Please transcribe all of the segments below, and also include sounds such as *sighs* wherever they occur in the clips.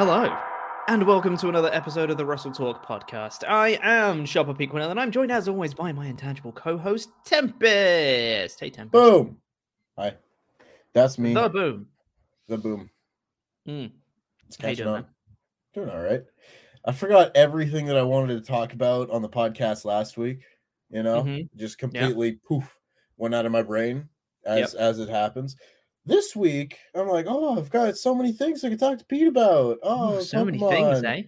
Hello, and welcome to another episode of the WrestleTalk podcast. I am Shopper Peakwell, and I'm joined as always by my intangible co-host Tempest. Hey, Tempest. Boom. Hi. That's me. The boom. The boom. Mm. It's How you catching doing, on. man? Doing all right. I forgot everything that I wanted to talk about on the podcast last week. You know, Mhm. just completely poof went out of my brain as as it happens. This week, I'm like, oh, I've got so many things I can talk to Pete about. Oh, Ooh, so many things, Pokemon, eh?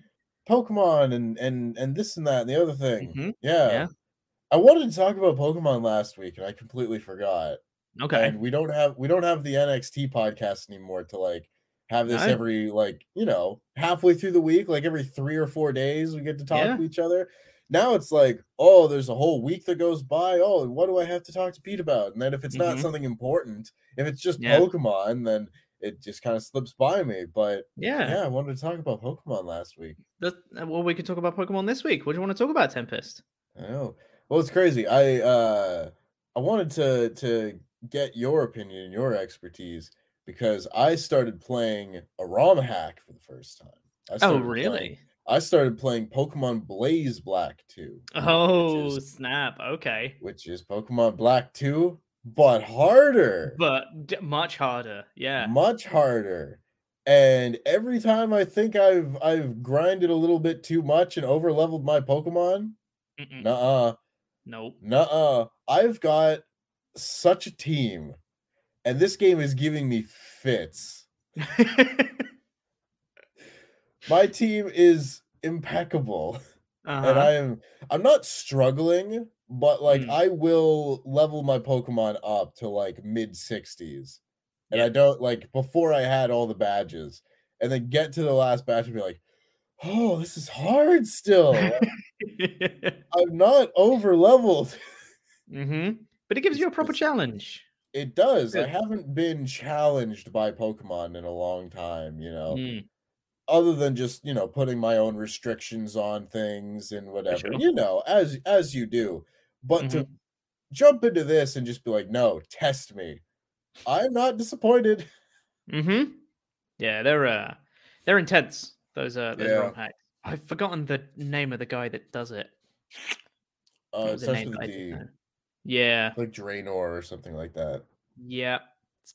Pokemon, and and and this and that and the other thing. Mhm. Yeah. Yeah. I wanted to talk about Pokemon last week, and I completely forgot. Okay. and we don't have we don't have the NXT podcast anymore to like have this No. every like you know halfway through the week, like every three or four days, we get to talk Yeah. to each other. Now it's like, oh, there's a whole week that goes by. Oh, what do I have to talk to Pete about? And then if it's not Mhm. something important, if it's just Yeah. Pokemon, then it just kind of slips by me. But yeah. yeah, I wanted to talk about Pokemon last week. That- uh, well, we can talk about Pokemon this week. What do you want to talk about, Tempest? I know. Well, it's crazy. I uh I wanted to to get your opinion and your expertise because I started playing a ROM hack for the first time. I Oh, really? I started playing Pokemon Blaze Black 2. Oh, is, snap. Okay. which is Pokemon Black 2, but harder. But much harder. Yeah. Much harder. And every time I think I've I've grinded a little bit too much and over leveled my Pokemon, Mm-mm. nuh-uh. Nope. Nuh-uh. I've got such a team, and this game is giving me fits. *laughs* My team is impeccable, and uh-huh. I am I'm not struggling, but like Mm. I will level my Pokemon up to like mid 60s. And Yeah. I don't like before I had all the badges, and then get to the last badge and be like, oh, this is hard still. *laughs* I'm not over leveled. hmm But it gives you a proper challenge. It does. I haven't been challenged by Pokemon in a long time, you know, Mm, other than just, you know, putting my own restrictions on things and whatever, sure. you know, as as you do. But to Mm-hmm. jump into this and just be like, no, test me. I'm not disappointed. mm-hmm Yeah, they're uh, they're intense. Those uh, those Yeah. Hacks. I've forgotten the name of the guy that does it. Uh, it the name with that I a didn't D, know? Yeah, like Drayano or something like that. yeah, it's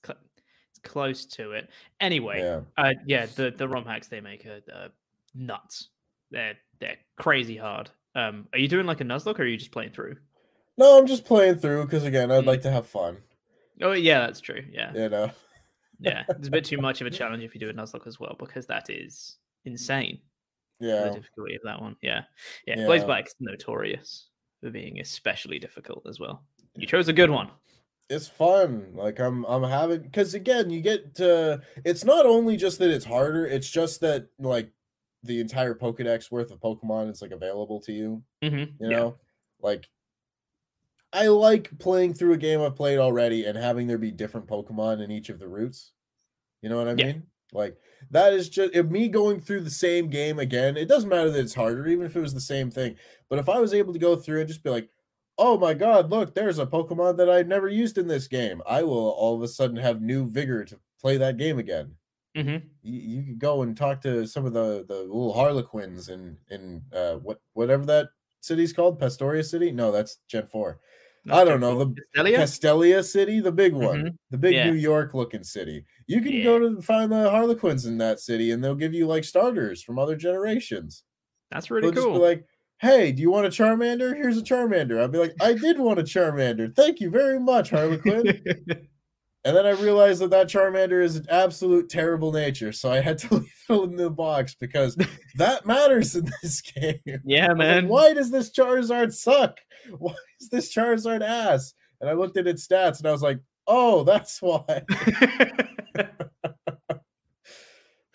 close to it. Anyway, Yeah. uh, yeah, the the ROM hacks they make are uh, nuts. They're they're crazy hard. Um, are you doing like a Nuzlocke or are you just playing through? No, I'm just playing through because again, I'd Mm. like to have fun. Oh yeah, that's true. Yeah, You know. yeah. It's a bit too much of a *laughs* challenge if you do a Nuzlocke as well because that is insane. Yeah. the difficulty of that one. Yeah, yeah. Blaze Yeah. Black's notorious for being especially difficult as well. You chose a good one. It's fun. Like I'm I'm having because again, you get to it's not only just that it's harder, it's just that like the entire Pokedex worth of Pokemon is like available to you. Mm-hmm. You know? Like I like playing through a game I've played already and having there be different Pokemon in each of the routes. You know what I Yeah. mean? Like that is just if me going through the same game again. It doesn't matter that it's harder, even if it was the same thing. But if I was able to go through and just be like, "Oh my god, look, there's a Pokemon that I've never used in this game," I will all of a sudden have new vigor to play that game again. Mm-hmm. You, you could go and talk to some of the the little Harlequins in in uh, what whatever that city's called, Pastoria City. No, that's Gen Four. I don't know the Castelia? Castelia City, the big one, Mhm. the big Yeah. New York looking city. You can go to find the Harlequins in that city, and they'll give you like starters from other generations. That's really They'll cool. like, "Hey, do you want a Charmander? Here's a Charmander." I'd be like, "I did want a Charmander. Thank you very much, Harlequin." *laughs* and then I realized that that Charmander is an absolute terrible nature, so I had to *laughs* leave it in the box because that matters in this *laughs* game. yeah, was like, man. Why does this Charizard suck? Why is this Charizard ass? And I looked at its stats and I was like, oh, that's why.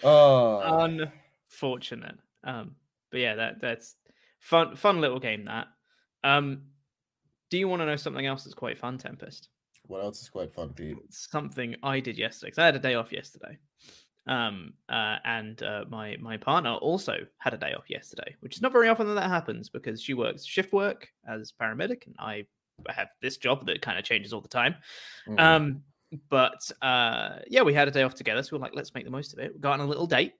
Oh, Unfortunate. Um, but yeah, that that's fun. Fun little game. That. Um, do you want to know something else that's quite fun, Tempest? what else is quite fun, Pete? Something I did yesterday. 'cause I had a day off yesterday. Um, uh, and uh, my my partner also had a day off yesterday, which is not very often that that happens because she works shift work as paramedic, and I have this job that kind of changes all the time. Mm. Um, but uh, yeah, we had a day off together, so we are like, let's make the most of it. We got on a little date,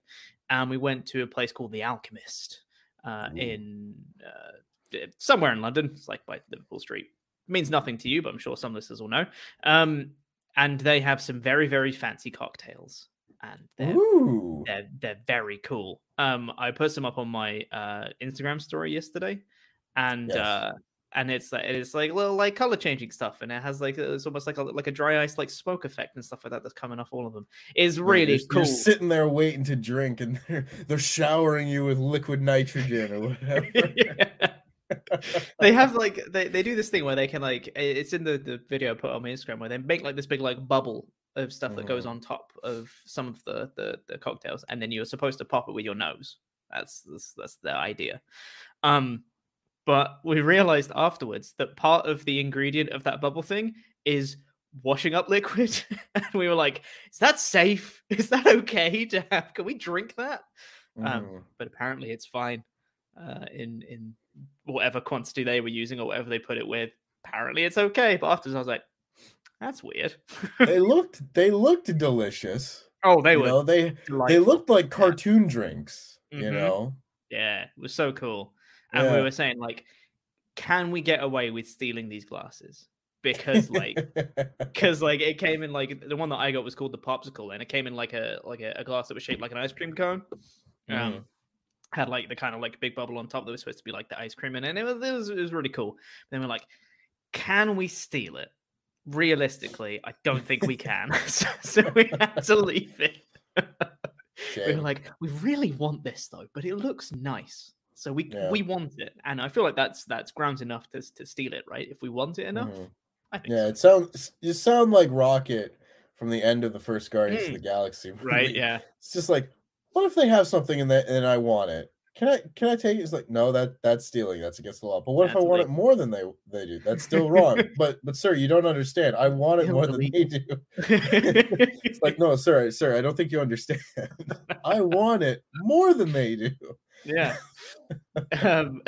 and we went to a place called the Alchemist uh, in uh, somewhere in London. It's like by Liverpool Street. means nothing to you, but I'm sure some listeners will know. Um, and they have some very very fancy cocktails, and they're Ooh. they're they're very cool. Um, I put some up on my uh Instagram story yesterday, and Yes. Uh, and it's like it's like little like color changing stuff, and it has like it's almost like a like a dry ice like smoke effect and stuff like that that's coming off all of them. Is really you're, cool. You're sitting there waiting to drink, and they're, they're showering you with liquid nitrogen or whatever. *laughs* They have like they, they do this thing where they can like it's in the, the video I put on my Instagram where they make like this big like bubble of stuff that goes Mhm. on top of some of the, the the cocktails and then you're supposed to pop it with your nose. That's that's, that's the idea. Um but we realized afterwards that part of the ingredient of that bubble thing is washing up liquid *laughs* and we were like is that safe *laughs* is that okay to have can we drink that um, Mhm. but apparently it's fine uh, in in whatever quantity they were using or whatever they put it with. Apparently it's okay. But afterwards I was like, that's weird. *laughs* they looked they looked delicious. oh, they you were. know, they they looked like cartoon drinks. You Mhm. know, Yeah, it was so cool. And we were saying like, can we get away with stealing these glasses? Because like *laughs* because like it came in like the one that I got was called the popsicle, and it came in like a like a, a glass that was shaped like an ice cream cone. Um, Mhm. had like the kind of like big bubble on top that was supposed to be like the ice cream, in it, and it was it was, it was really cool. Then we're like, can we steal it? Realistically, I don't think we can. *laughs* so, so we had to leave it. *laughs* we were like, we really want this though, but it looks nice. So we Yeah. we want it, and I feel like that's that's grounds enough to to steal it, right? If we want it enough, Mhm. I think. Yeah, so. it sounds you sound like Rocket from the end of the first Guardians of Mm. the Galaxy. *laughs* right. Yeah. It's just like, what if they have something in that and I want it? Can I can I take it? It's like, no, that that's stealing. That's against the law. But what if I That's want it more than they they do? That's still wrong. *laughs* but but sir, you don't understand. I want it more than they do. *laughs* it's like, no, sir, sir, I don't think you understand. *laughs* I want it more than they do. yeah. um,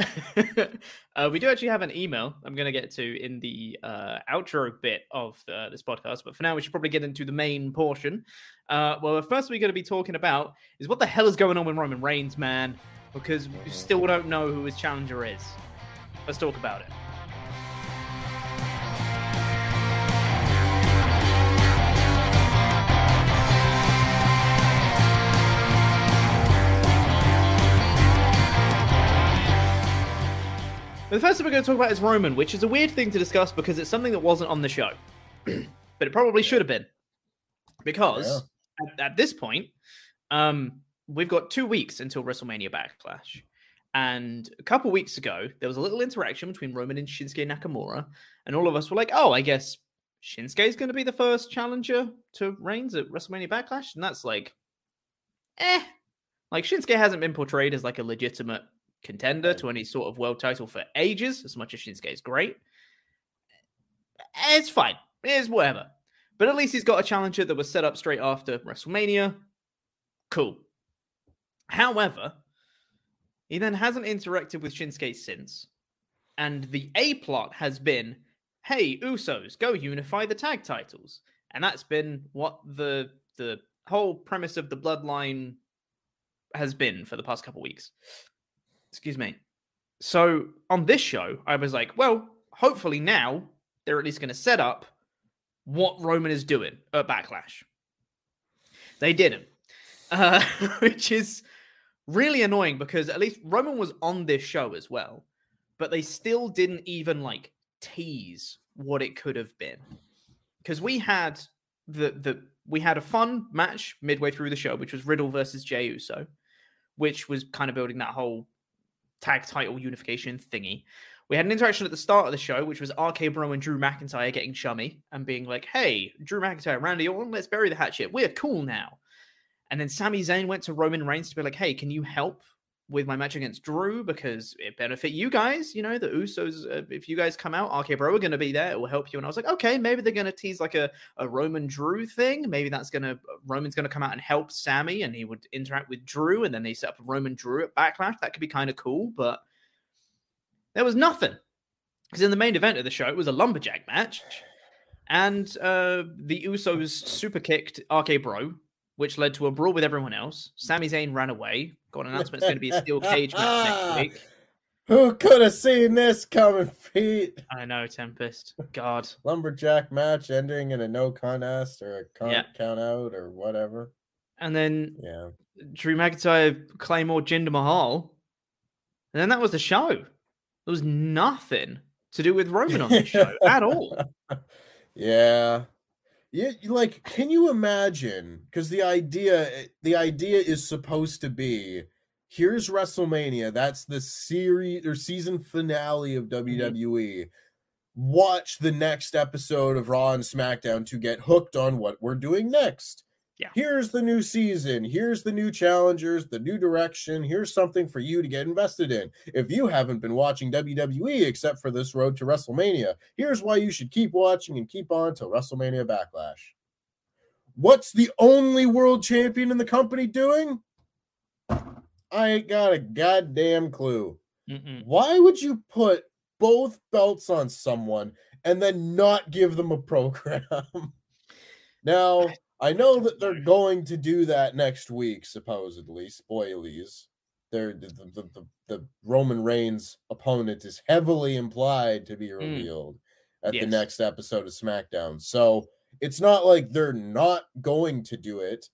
uh, we do actually have an email I'm going to get to in the uh, outro bit of the, this podcast, but for now, we should probably get into the main portion. Uh, well, the first we're going to be talking about is what the hell is going on with Roman Reigns, man? Because we still don't know who his challenger is. Let's talk about it. The first thing we're going to talk about is Roman, which is a weird thing to discuss because it's something that wasn't on the show. *clears throat* but it probably should have been. Because at, at this point, um, we've got two weeks until WrestleMania Backlash. And a couple weeks ago, there was a little interaction between Roman and Shinsuke Nakamura. And all of us were like, oh, I guess Shinsuke is going to be the first challenger to Reigns at WrestleMania Backlash. And that's like, eh. Like, Shinsuke hasn't been portrayed as like a legitimate contender to any sort of world title for ages, as much as Shinsuke is great. It's fine. It's whatever. But at least he's got a challenger that was set up straight after WrestleMania. Cool. However, he then hasn't interacted with Shinsuke since. And the A plot has been hey, Usos, go unify the tag titles. And that's been what the the whole premise of the bloodline has been for the past couple weeks. Excuse me. So on this show, I was like, well, hopefully now they're at least going to set up what Roman is doing at Backlash. They didn't, uh, *laughs* which is really annoying because at least Roman was on this show as well, but they still didn't even like tease what it could have been. Because we had the the we had a fun match midway through the show, which was Riddle versus Jey Uso, which was kind of building that whole tag title unification thingy. We had an interaction at the start of the show, which was RK Bro and Drew McIntyre getting chummy and being like, "Hey, Drew McIntyre, Randy Orton, let's bury the hatchet. We're cool now." And then Sami Zayn went to Roman Reigns to be like, "Hey, can you help with my match against Drew because it benefit you guys. You know, the Usos, uh, if you guys come out, RK Bro we're going to be there. It will help you. And I was like, okay, maybe they're going to tease like a, a Roman Drew thing. Maybe that's going to, Roman's going to come out and help Sami and he would interact with Drew. And then they set up a Roman Drew at Backlash. That could be kind of cool. But there was nothing. Because in the main event of the show, it was a lumberjack match. And uh, the Usos super kicked RK Bro, which led to a brawl with everyone else. Sami Zayn ran away. Got an announcement it's going to be a steel *laughs* cage match next week. Who could have seen this coming, Pete? I know, Tempest. God. Lumberjack match ending in a no contest or a con- Yeah. count out or whatever. And then Yeah. Drew McIntyre, Claymore, Jinder Mahal. And then that was the show. There was nothing to do with Roman on this show *laughs* at all. Yeah. Yeah, like can you imagine cuz the idea eh, the idea is supposed to be here's WrestleMania, that's the series or season finale of Mm-hmm. WWE. Watch the next episode of Raw and SmackDown to get hooked on what we're doing next. Yeah. Here's the new season. Here's the new challengers, the new direction. Here's something for you to get invested in. If you haven't been watching WWE except for this road to WrestleMania, here's why you should keep watching and keep on till WrestleMania Backlash. What's the only world champion in the company doing? I ain't got a goddamn clue. Mm-mm. Why would you put both belts on someone and then not give them a program? *laughs* now, I know that they're going to do that next week, supposedly. Spoilies. They're, the, the, the, the Roman Reigns opponent is heavily implied to be hmm. revealed at the next episode of SmackDown. So it's not like they're not going to do it.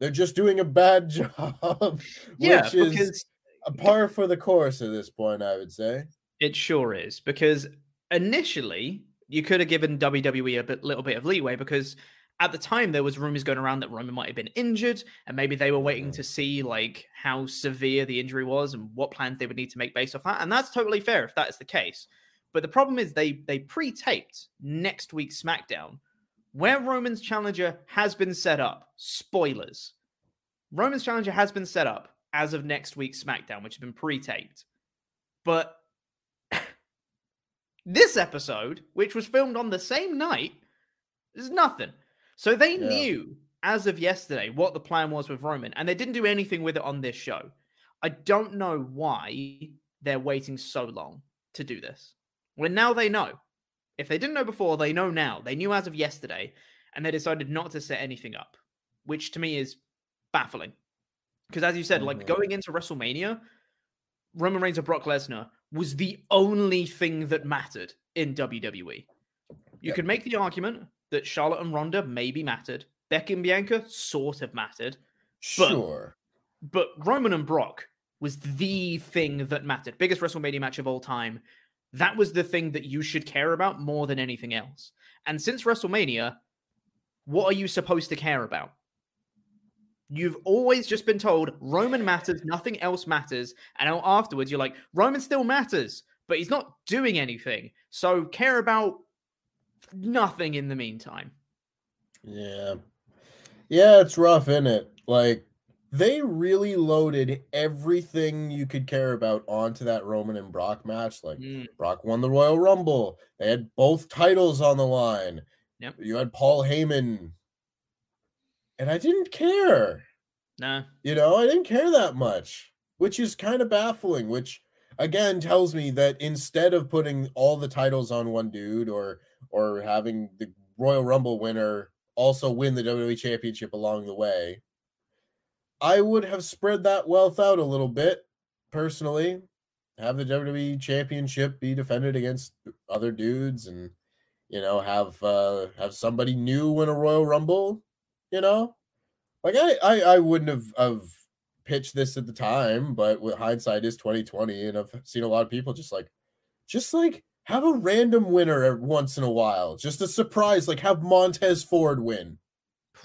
They're just doing a bad *laughs* job, Yeah, which is because a par for the course at this point, I would say. It sure is because initially you could have given WWE a bit, little bit of leeway because at the time there was rumors going around that Roman might have been injured and maybe they were waiting mm. to see like how severe the injury was and what plans they would need to make based off that and that's totally fair if that is the case. But the problem is they they pre-taped next week's SmackDown where Roman's challenger has been set up. Spoilers. Roman's challenger has been set up as of next week's SmackDown, which has been pre-taped. But *laughs* this episode, which was filmed on the same night, is nothing. So they Yeah. knew as of yesterday what the plan was with Roman, and they didn't do anything with it on this show. I don't know why they're waiting so long to do this. When now they know. If they didn't know before, they know now. They knew as of yesterday, and they decided not to set anything up, which to me is baffling. Because as you said, like Mhm. going into WrestleMania, Roman Reigns or Brock Lesnar was the only thing that mattered in WWE. You Yep. could make the argument that Charlotte and Ronda maybe mattered. Becky and Bianca sort of mattered. But- Sure. But Roman and Brock was the thing that mattered. Biggest WrestleMania match of all time. That was the thing that you should care about more than anything else. And since WrestleMania, what are you supposed to care about? You've always just been told Roman matters, nothing else matters. And afterwards, you're like, Roman still matters, but he's not doing anything. So care about nothing in the meantime. Yeah. Yeah, it's rough, isn't it? Like they really loaded everything you could care about onto that Roman and Brock match. Like Mm, Brock won the Royal Rumble. They had both titles on the line. Yep. You had Paul Heyman. And I didn't care. Nah. You know, I didn't care that much, which is kind of baffling, which again tells me that instead of putting all the titles on one dude or or having the Royal Rumble winner also win the WWE championship along the way, I would have spread that wealth out a little bit personally. Have the WWE championship be defended against other dudes and you know have uh have somebody new win a Royal Rumble, you know? Like I I, I wouldn't have have pitched this at the time, but with hindsight is 2020 and I've seen a lot of people just like just like have a random winner once in a while. Just a surprise like have Montez Ford win.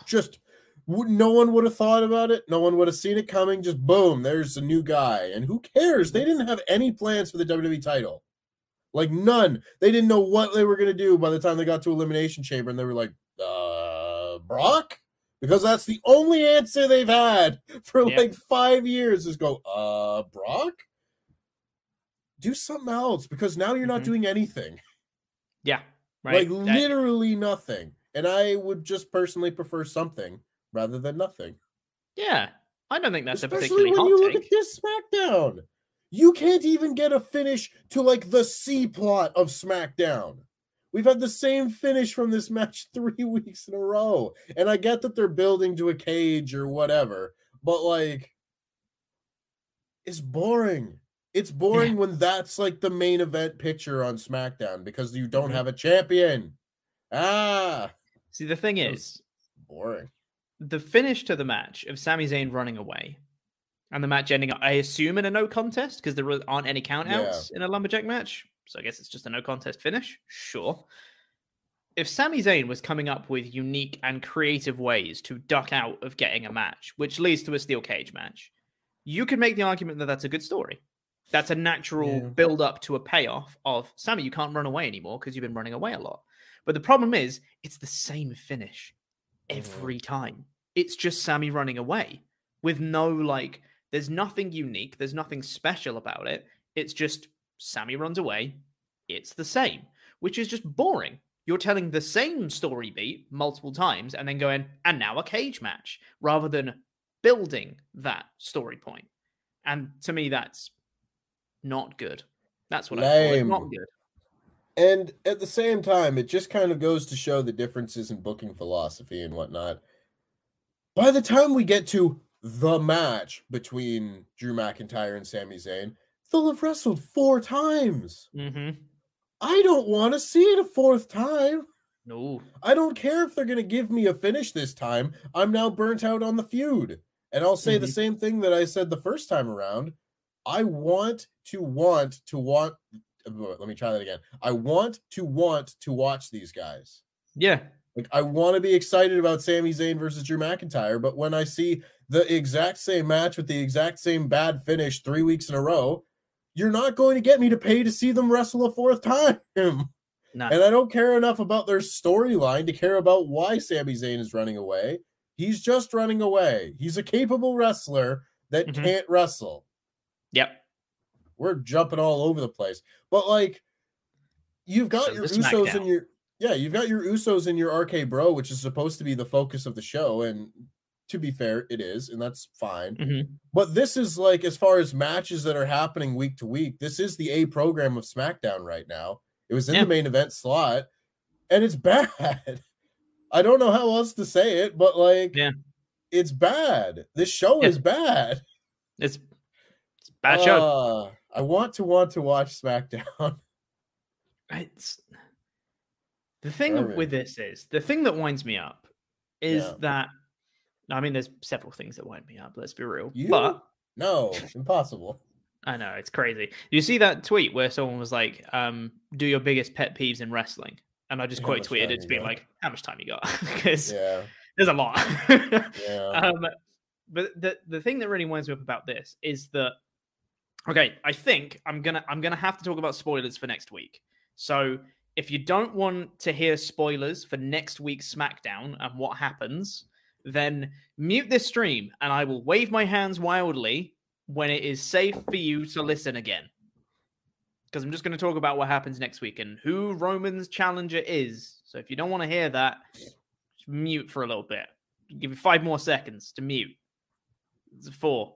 Just no one would have thought about it. No one would have seen it coming. Just boom, there's a new guy. And who cares? They didn't have any plans for the WWE title. Like none. They didn't know what they were going to do by the time they got to Elimination Chamber. And they were like, uh, Brock? Because that's the only answer they've had for yep. like five years is go, uh, Brock? Do something else because now you're not mm-hmm. doing anything. Yeah. Right. Like that... literally nothing. And I would just personally prefer something rather than nothing. Yeah, I don't think that's Especially a particularly when you look at this SmackDown. You can't even get a finish to like the C plot of SmackDown. We've had the same finish from this *laughs* match three weeks in a row, and I get that they're building to a cage or whatever, but like, it's boring. It's boring yeah. when that's like the main event picture on SmackDown because you don't mm-hmm. have a champion. Ah. See, the thing is, boring the finish to the match of Sami Zayn running away and the match ending, I assume, in a no contest because there aren't any countouts yeah. in a lumberjack match. So I guess it's just a no contest finish. Sure. If Sami Zayn was coming up with unique and creative ways to duck out of getting a match, which leads to a steel cage match, you could make the argument that that's a good story. That's a natural yeah. build up to a payoff of Sami, you can't run away anymore because you've been running away a lot. But the problem is, it's the same finish every time. It's just Sami running away with no like. There's nothing unique. There's nothing special about it. It's just Sami runs away. It's the same, which is just boring. You're telling the same story beat multiple times and then going, and now a cage match, rather than building that story point. And to me, that's not good. That's what Lame. I call it. Not good. And at the same time, it just kind of goes to show the differences in booking philosophy and whatnot. By the time we get to the match between Drew McIntyre and Sami Zayn, they'll have wrestled four times. Mm-hmm. I don't want to see it a fourth time. No. I don't care if they're going to give me a finish this time. I'm now burnt out on the feud. And I'll say mm-hmm. the same thing that I said the first time around. I want to want to want let me try that again. I want to want to watch these guys. Yeah. Like I want to be excited about Sami Zayn versus Drew McIntyre, but when I see the exact same match with the exact same bad finish three weeks in a row, you're not going to get me to pay to see them wrestle a fourth time. And I don't care enough about their storyline to care about why Sami Zayn is running away. He's just running away. He's a capable wrestler that mm-hmm. can't wrestle. Yep we're jumping all over the place. But like, you've got so your Usos in your yeah, you've got your Usos in your RK Bro, which is supposed to be the focus of the show, and to be fair, it is, and that's fine. Mm-hmm. But this is like as far as matches that are happening week to week, this is the A program of SmackDown right now. It was in yeah. the main event slot, and it's *laughs* bad. I don't know how else to say it, but like, yeah, it's bad. This show yeah. is bad. It's, it's bad show. Uh, I want to want to watch SmackDown. *laughs* It's the thing Perfect. with this is the thing that winds me up is yeah. that I mean, there's several things that wind me up. Let's be real, you? but no, impossible. I know it's crazy. You see that tweet where someone was like, um, "Do your biggest pet peeves in wrestling," and I just quote tweeted it to be like, "How much time you got?" *laughs* because yeah. there's a lot. *laughs* yeah. Um, but the the thing that really winds me up about this is that Okay, I think I'm gonna I'm gonna have to talk about spoilers for next week. So if you don't want to hear spoilers for next week's SmackDown and what happens, then mute this stream and I will wave my hands wildly when it is safe for you to listen again. Because I'm just going to talk about what happens next week and who Roman's challenger is. So if you don't want to hear that, mute for a little bit. Give you five more seconds to mute. It's Four,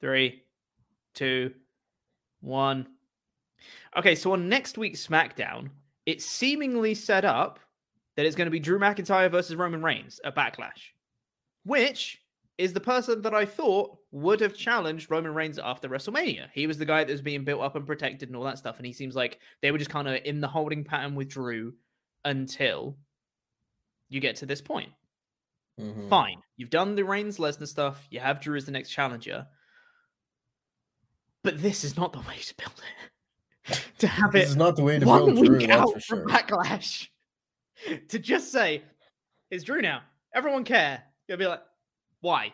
three, two, one. Okay, so on next week's SmackDown, it's seemingly set up that it's going to be Drew McIntyre versus Roman Reigns at Backlash, which is the person that I thought would have challenged Roman Reigns after WrestleMania. He was the guy that was being built up and protected and all that stuff. And he seems like they were just kind of in the holding pattern with Drew until you get to this point. Mm-hmm. Fine. You've done the Reigns Lesnar stuff. You have Drew as the next challenger. But this is not the way to build it. *laughs* to have this it is not the way to build Drew. That's for sure. Backlash. *laughs* to just say, it's Drew now. Everyone care. You'll be like, why?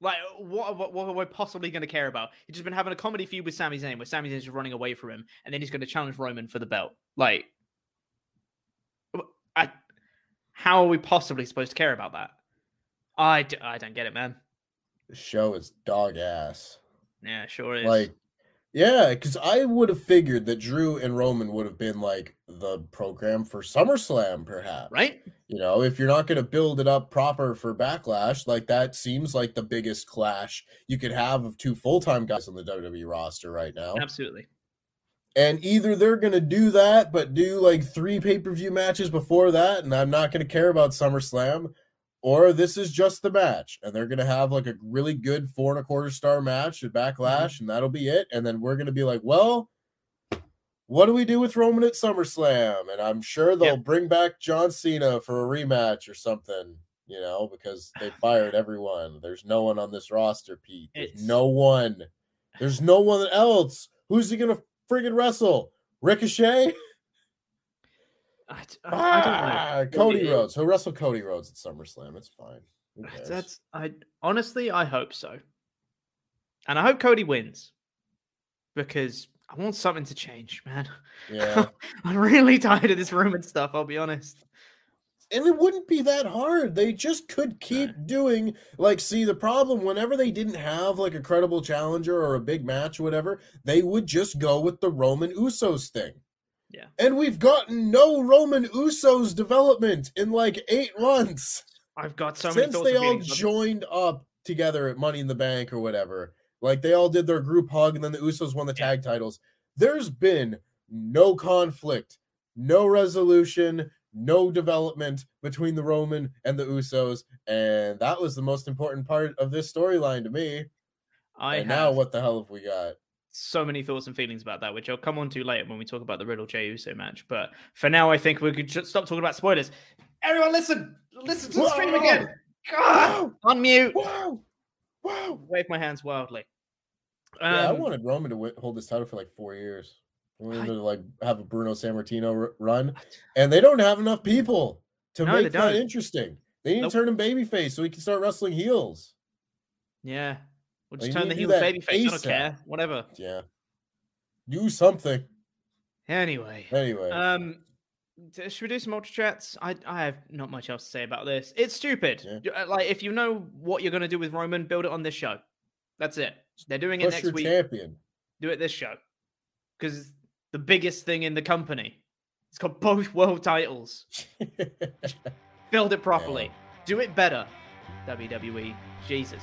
Like, what, what, what are we possibly going to care about? He's just been having a comedy feud with Sami Zayn, where Sami Zayn's just running away from him, and then he's going to challenge Roman for the belt. Like, I, how are we possibly supposed to care about that? I, I don't get it, man. The show is dog ass. Yeah, sure is. Like, yeah, because I would have figured that Drew and Roman would have been like the program for SummerSlam, perhaps. Right? You know, if you're not going to build it up proper for Backlash, like that seems like the biggest clash you could have of two full time guys on the WWE roster right now. Absolutely. And either they're going to do that, but do like three pay per view matches before that, and I'm not going to care about SummerSlam, or this is just the match and they're going to have like a really good four and a quarter star match at backlash mm-hmm. and that'll be it and then we're going to be like well what do we do with roman at summerslam? And i'm sure they'll yep. bring back john cena for a rematch or something you know because they *sighs* fired everyone. There's no one on this roster pete. There's it's... no one. There's no one else. Who's he going to friggin wrestle? Ricochet *laughs* I, I, ah, I Cody Rhodes. He'll wrestle Cody Rhodes at SummerSlam. It's fine. That's I honestly I hope so, and I hope Cody wins because I want something to change, man. Yeah, *laughs* I'm really tired of this Roman stuff. I'll be honest. And it wouldn't be that hard. They just could keep no. doing like see the problem whenever they didn't have like a credible challenger or a big match or whatever, they would just go with the Roman Usos thing. Yeah. And we've gotten no Roman Usos development in like eight months. I've got so since they all joined up together at Money in the Bank or whatever. Like they all did their group hug, and then the Usos won the tag titles. There's been no conflict, no resolution, no development between the Roman and the Usos, and that was the most important part of this storyline to me. I and have... now what the hell have we got? So many thoughts and feelings about that, which I'll come on to later when we talk about the Riddle Jey Uso match. But for now, I think we could just stop talking about spoilers. Everyone, listen, listen to the Whoa! stream again. God, *gasps* unmute. Wow, wow. Wave my hands wildly. Um, yeah, I um, wanted Roman to w- hold this title for like four years. I wanted I, to like have a Bruno Sammartino r- run, and they don't have enough people to no, make that interesting. They need nope. to turn him babyface so he can start wrestling heels. Yeah, We'll just turn the heel baby face. I don't care. Whatever. Yeah. Do something. Anyway. Anyway. Um, should we do some ultra chats? I I have not much else to say about this. It's stupid. Yeah. Uh, like if you know what you're gonna do with Roman, build it on this show. That's it. They're doing Push it next week. Champion. Do it this show because the biggest thing in the company. It's got *laughs* both world titles. *laughs* build it properly. Yeah. Do it better. WWE. Jesus.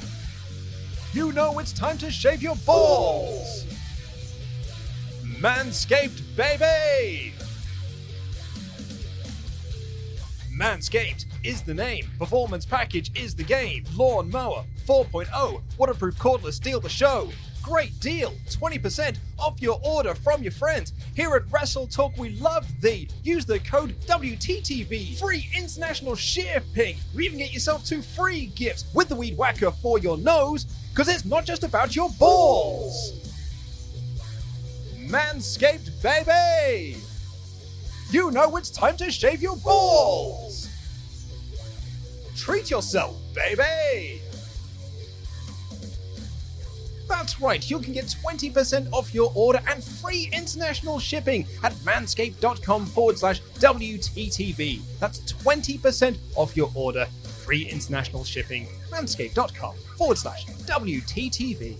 You know it's time to shave your balls. Manscaped, baby. Manscaped is the name. Performance package is the game. Lawn mower 4.0. Waterproof cordless steal the show. Great deal. 20% off your order from your friends. Here at Wrestle Talk, we love thee. Use the code WTTV. Free international shipping. You even get yourself two free gifts with the Weed Whacker for your nose, because it's not just about your balls. Manscaped, baby! You know it's time to shave your balls! Treat yourself, baby! That's right, you can get 20% off your order and free international shipping at manscaped.com forward slash WTTV. That's 20% off your order, free international shipping, manscaped.com forward slash WTTV.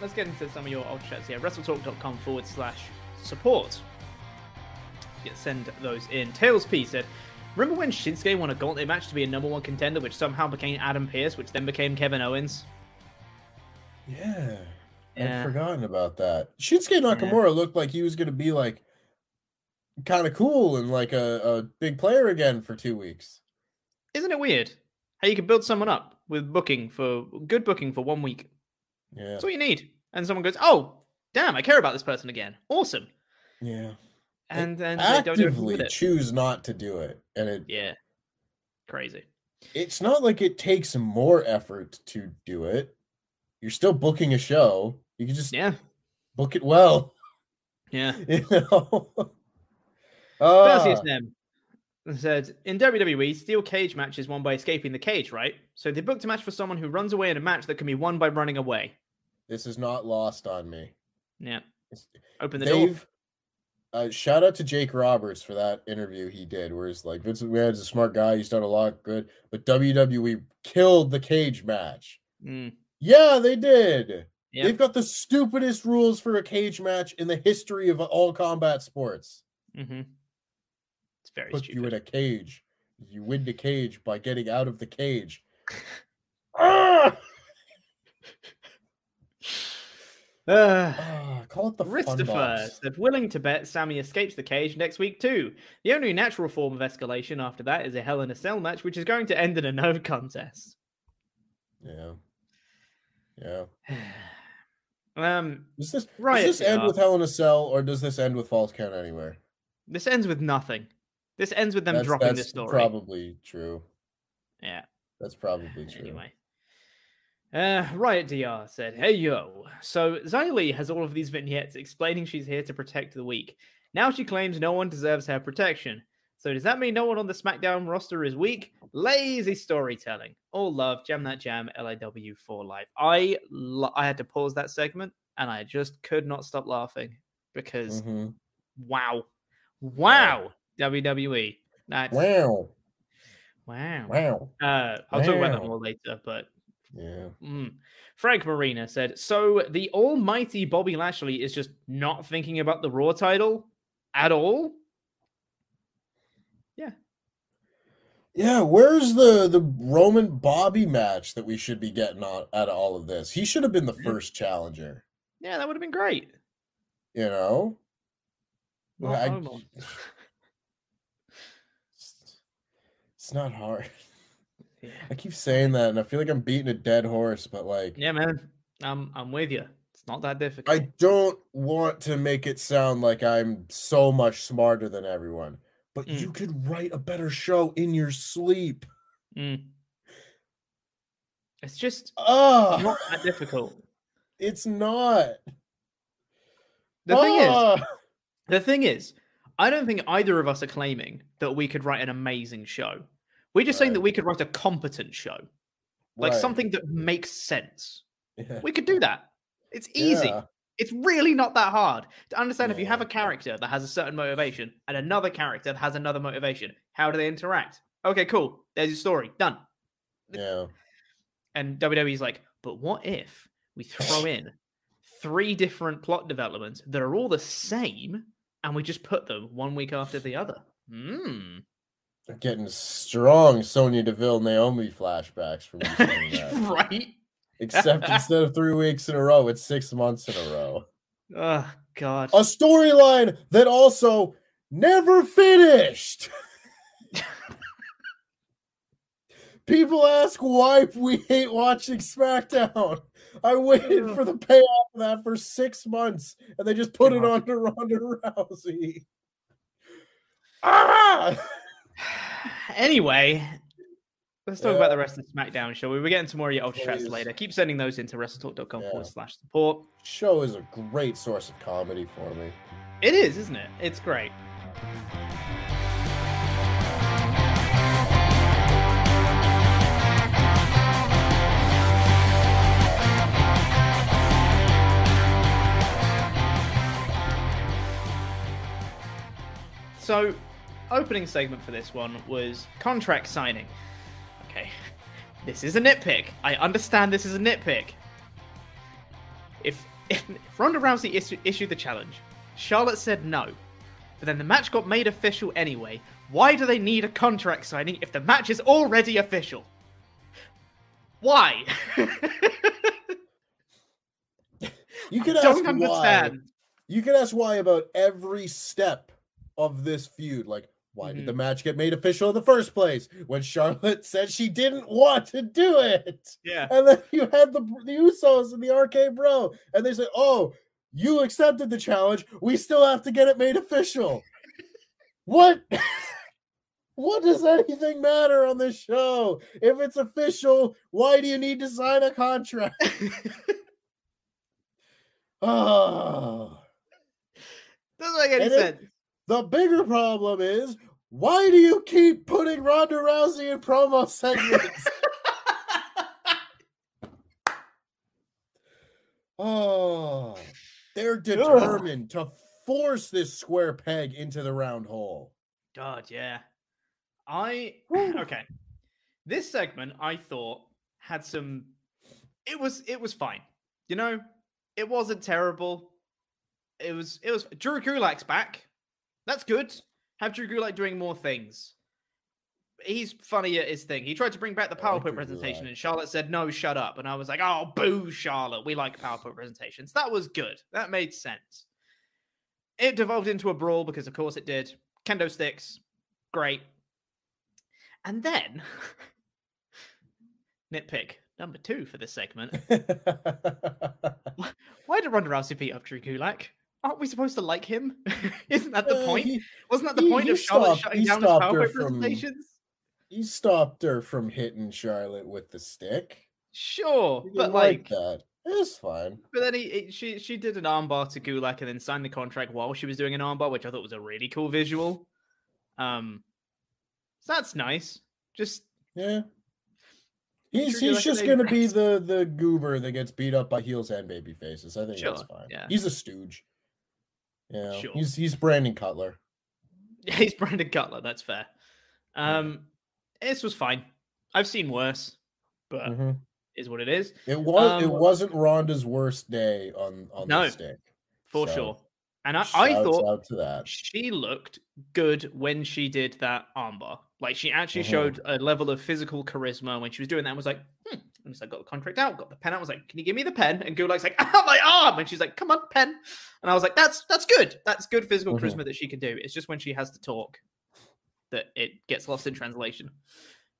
Let's get into some of your old chats here. WrestleTalk.com forward slash support. Yeah, send those in. Tails P said, Remember when Shinsuke won a gauntlet match to be a number one contender, which somehow became Adam Pearce, which then became Kevin Owens? Yeah. Yeah. I'd forgotten about that. Shinsuke Nakamura looked like he was going to be like kind of cool and like a, a big player again for two weeks. Isn't it weird how you can build someone up with booking for good booking for one week? Yeah. That's all you need. And someone goes, "Oh, damn, I care about this person again. Awesome." Yeah. And then do actively it. choose not to do it. And it Yeah, crazy. it's not like it takes more effort to do it. You're still booking a show. You can just Yeah, book it well. yeah. *laughs* You know. Ah, Perseus them said in WWE, steel cage matches won by escaping the cage, right? So they booked a match for someone who runs away in a match that can be won by running away. this is not lost on me. Yeah, open the door. They've uh, shout out to Jake Roberts for that interview he did, where he's like, Vince McMahon's a smart guy, he's done a lot good, but WWE killed the cage match. Mm, Yeah, they did. They've got the stupidest rules for a cage match in the history of all combat sports. hmm It's very stupid. Put you in a cage. You win the cage by getting out of the cage. *laughs* Ah! *laughs* Uh, call it the fun Christopher said, willing to bet Sami escapes the cage next week too. The only natural form of escalation after that is a Hell in a Cell match, which is going to end in a no contest. Yeah. Yeah. *sighs* Um, Does this Right, does this end yeah. with Hell in a Cell or does this end with Falls Count Anywhere? this ends with nothing. This ends with them That's, dropping that's this story. probably true. Yeah. That's probably true. Anyway. Uh, Riot DR said, Hey yo. So Xia Li has all of these vignettes explaining she's here to protect the weak. Now she claims no one deserves her protection. So does that mean no one on the SmackDown roster is weak? Lazy storytelling. All love, jam that jam, LIW for life. I lo- I had to pause that segment and I just could not stop laughing because Mhm. wow, wow, WWE. That's Wow. wow. Wow. Uh, I'll talk about that more later, but Yeah. Mm. Frank Marina said, "So the almighty Bobby Lashley is just not thinking about the Raw title at all." Yeah, Yeah, where's the the Roman Bobby match that we should be getting on out of all of this? He should have been the first challenger. Yeah, that would have been great. You know, Well, I- hold on. it's, it's not hard. I keep saying that, and I feel like I'm beating a dead horse. But like, yeah, man. I'm I'm with you. It's not that difficult. I don't want to make it sound like I'm so much smarter than everyone. But Mm. you could write a better show in your sleep. Mm. It's just Ah, not that difficult. it's not. The thing is! The thing is, I don't think either of us are claiming that we could write an amazing show. We're just saying that we could write a competent show, like Right. something that makes sense. Yeah. We could do that. It's easy. Yeah. It's really not that hard to understand if you have a character that has a certain motivation and another character that has another motivation. How do they interact? Okay, cool. There's your story. Done. Yeah. And WWE's like, but what if we throw in three different plot developments that are all the same and we just put them one week after the other? Hmm. I'm getting strong Sonya Deville Naomi flashbacks from *laughs* right? Except instead of three weeks in a row, it's six months in a row. Oh, God. A storyline that also never finished. *laughs* People ask why we hate watching SmackDown. I waited for the payoff of that for six months, and they just put it on to Ronda Rousey. Ah! *laughs* anyway, let's talk about the uh, rest of the SmackDown show. We're getting to more of your Ultra Chats later. Keep sending those into WrestleTalk.com Yeah. forward slash support. Show is a great source of comedy for me. It is, isn't it? It's great. So, opening segment for this one was contract signing. Okay, *laughs* this is a nitpick. I understand this is a nitpick. If if, *laughs* if Ronda Rousey issu- issued the challenge, Charlotte said no, but then the match got made official anyway. Why do they need a contract signing if the match is already official? Why? *laughs* You could ask don't why. understand. You could ask why about every step of this feud. Like, why Mm-hmm. did the match get made official in the first place? When Charlotte *laughs* said she didn't want to do it. Yeah. And then you had the the Usos and the RK Bro, and they said, "Oh, you accepted the challenge. We still have to get it made official." what? *laughs* what does anything matter on this show? If it's official, why do you need to sign a contract? oh. Doesn't make any And it- sense. The bigger problem is why do you keep putting Ronda Rousey in promo *laughs* segments? oh, they're determined to force this square peg into the round hole. God, yeah. I *sighs* okay. This segment I thought had some it was it was fine. You know, it wasn't terrible. It was it was Drew Gulak's back. That's good. Have Drew Gulak doing more things. He's funny at his thing. He tried to bring back the like PowerPoint presentation, and Charlotte said, No, shut up. And I was like, Oh, boo, Charlotte. We like *laughs* PowerPoint presentations. That was good. That made sense. It devolved into a brawl because, of course, it did. Kendo sticks. Great. And then, *laughs* nitpick number two for this segment. *laughs* Why did Ronda Rousey beat up Drew Gulak? Aren't we supposed to like him? *laughs* Isn't that the Uh, point? he- Wasn't that the he- point he of Charlotte stopped- shutting he down his PowerPoint from- presentations? he stopped her from hitting Charlotte with the stick. Sure, but didn't like, that. It's fine. but then he, he- she she did an armbar to Gulak and then signed the contract while she was doing an armbar, which I thought was a really cool visual. Um, so that's nice. Just Yeah. He's he's Gulak just gonna be the the goober that gets beat up by heels and baby faces. I think that's fine. yeah. He's a stooge. Yeah. Sure. He's he's Brandon Cutler. Yeah, he's Brandon Cutler. That's fair. Um, this was fine. I've seen worse, but Mhm. is what it is It was Um, it wasn't Ronda's worst day on on No, the stick. for So, sure. And I, I thought out to that. she looked good when she did that armbar. Like she actually Mhm. showed a level of physical charisma when she was doing that. And was like, hmm. And so I got the contract out, got the pen out. I was like, can you give me the pen? And Gulak's like, *laughs* ah, my arm. And she's like, come on, pen. And I was like, that's that's good. That's good physical Mhm. charisma that she can do. It's just when she has to talk that it gets lost in translation.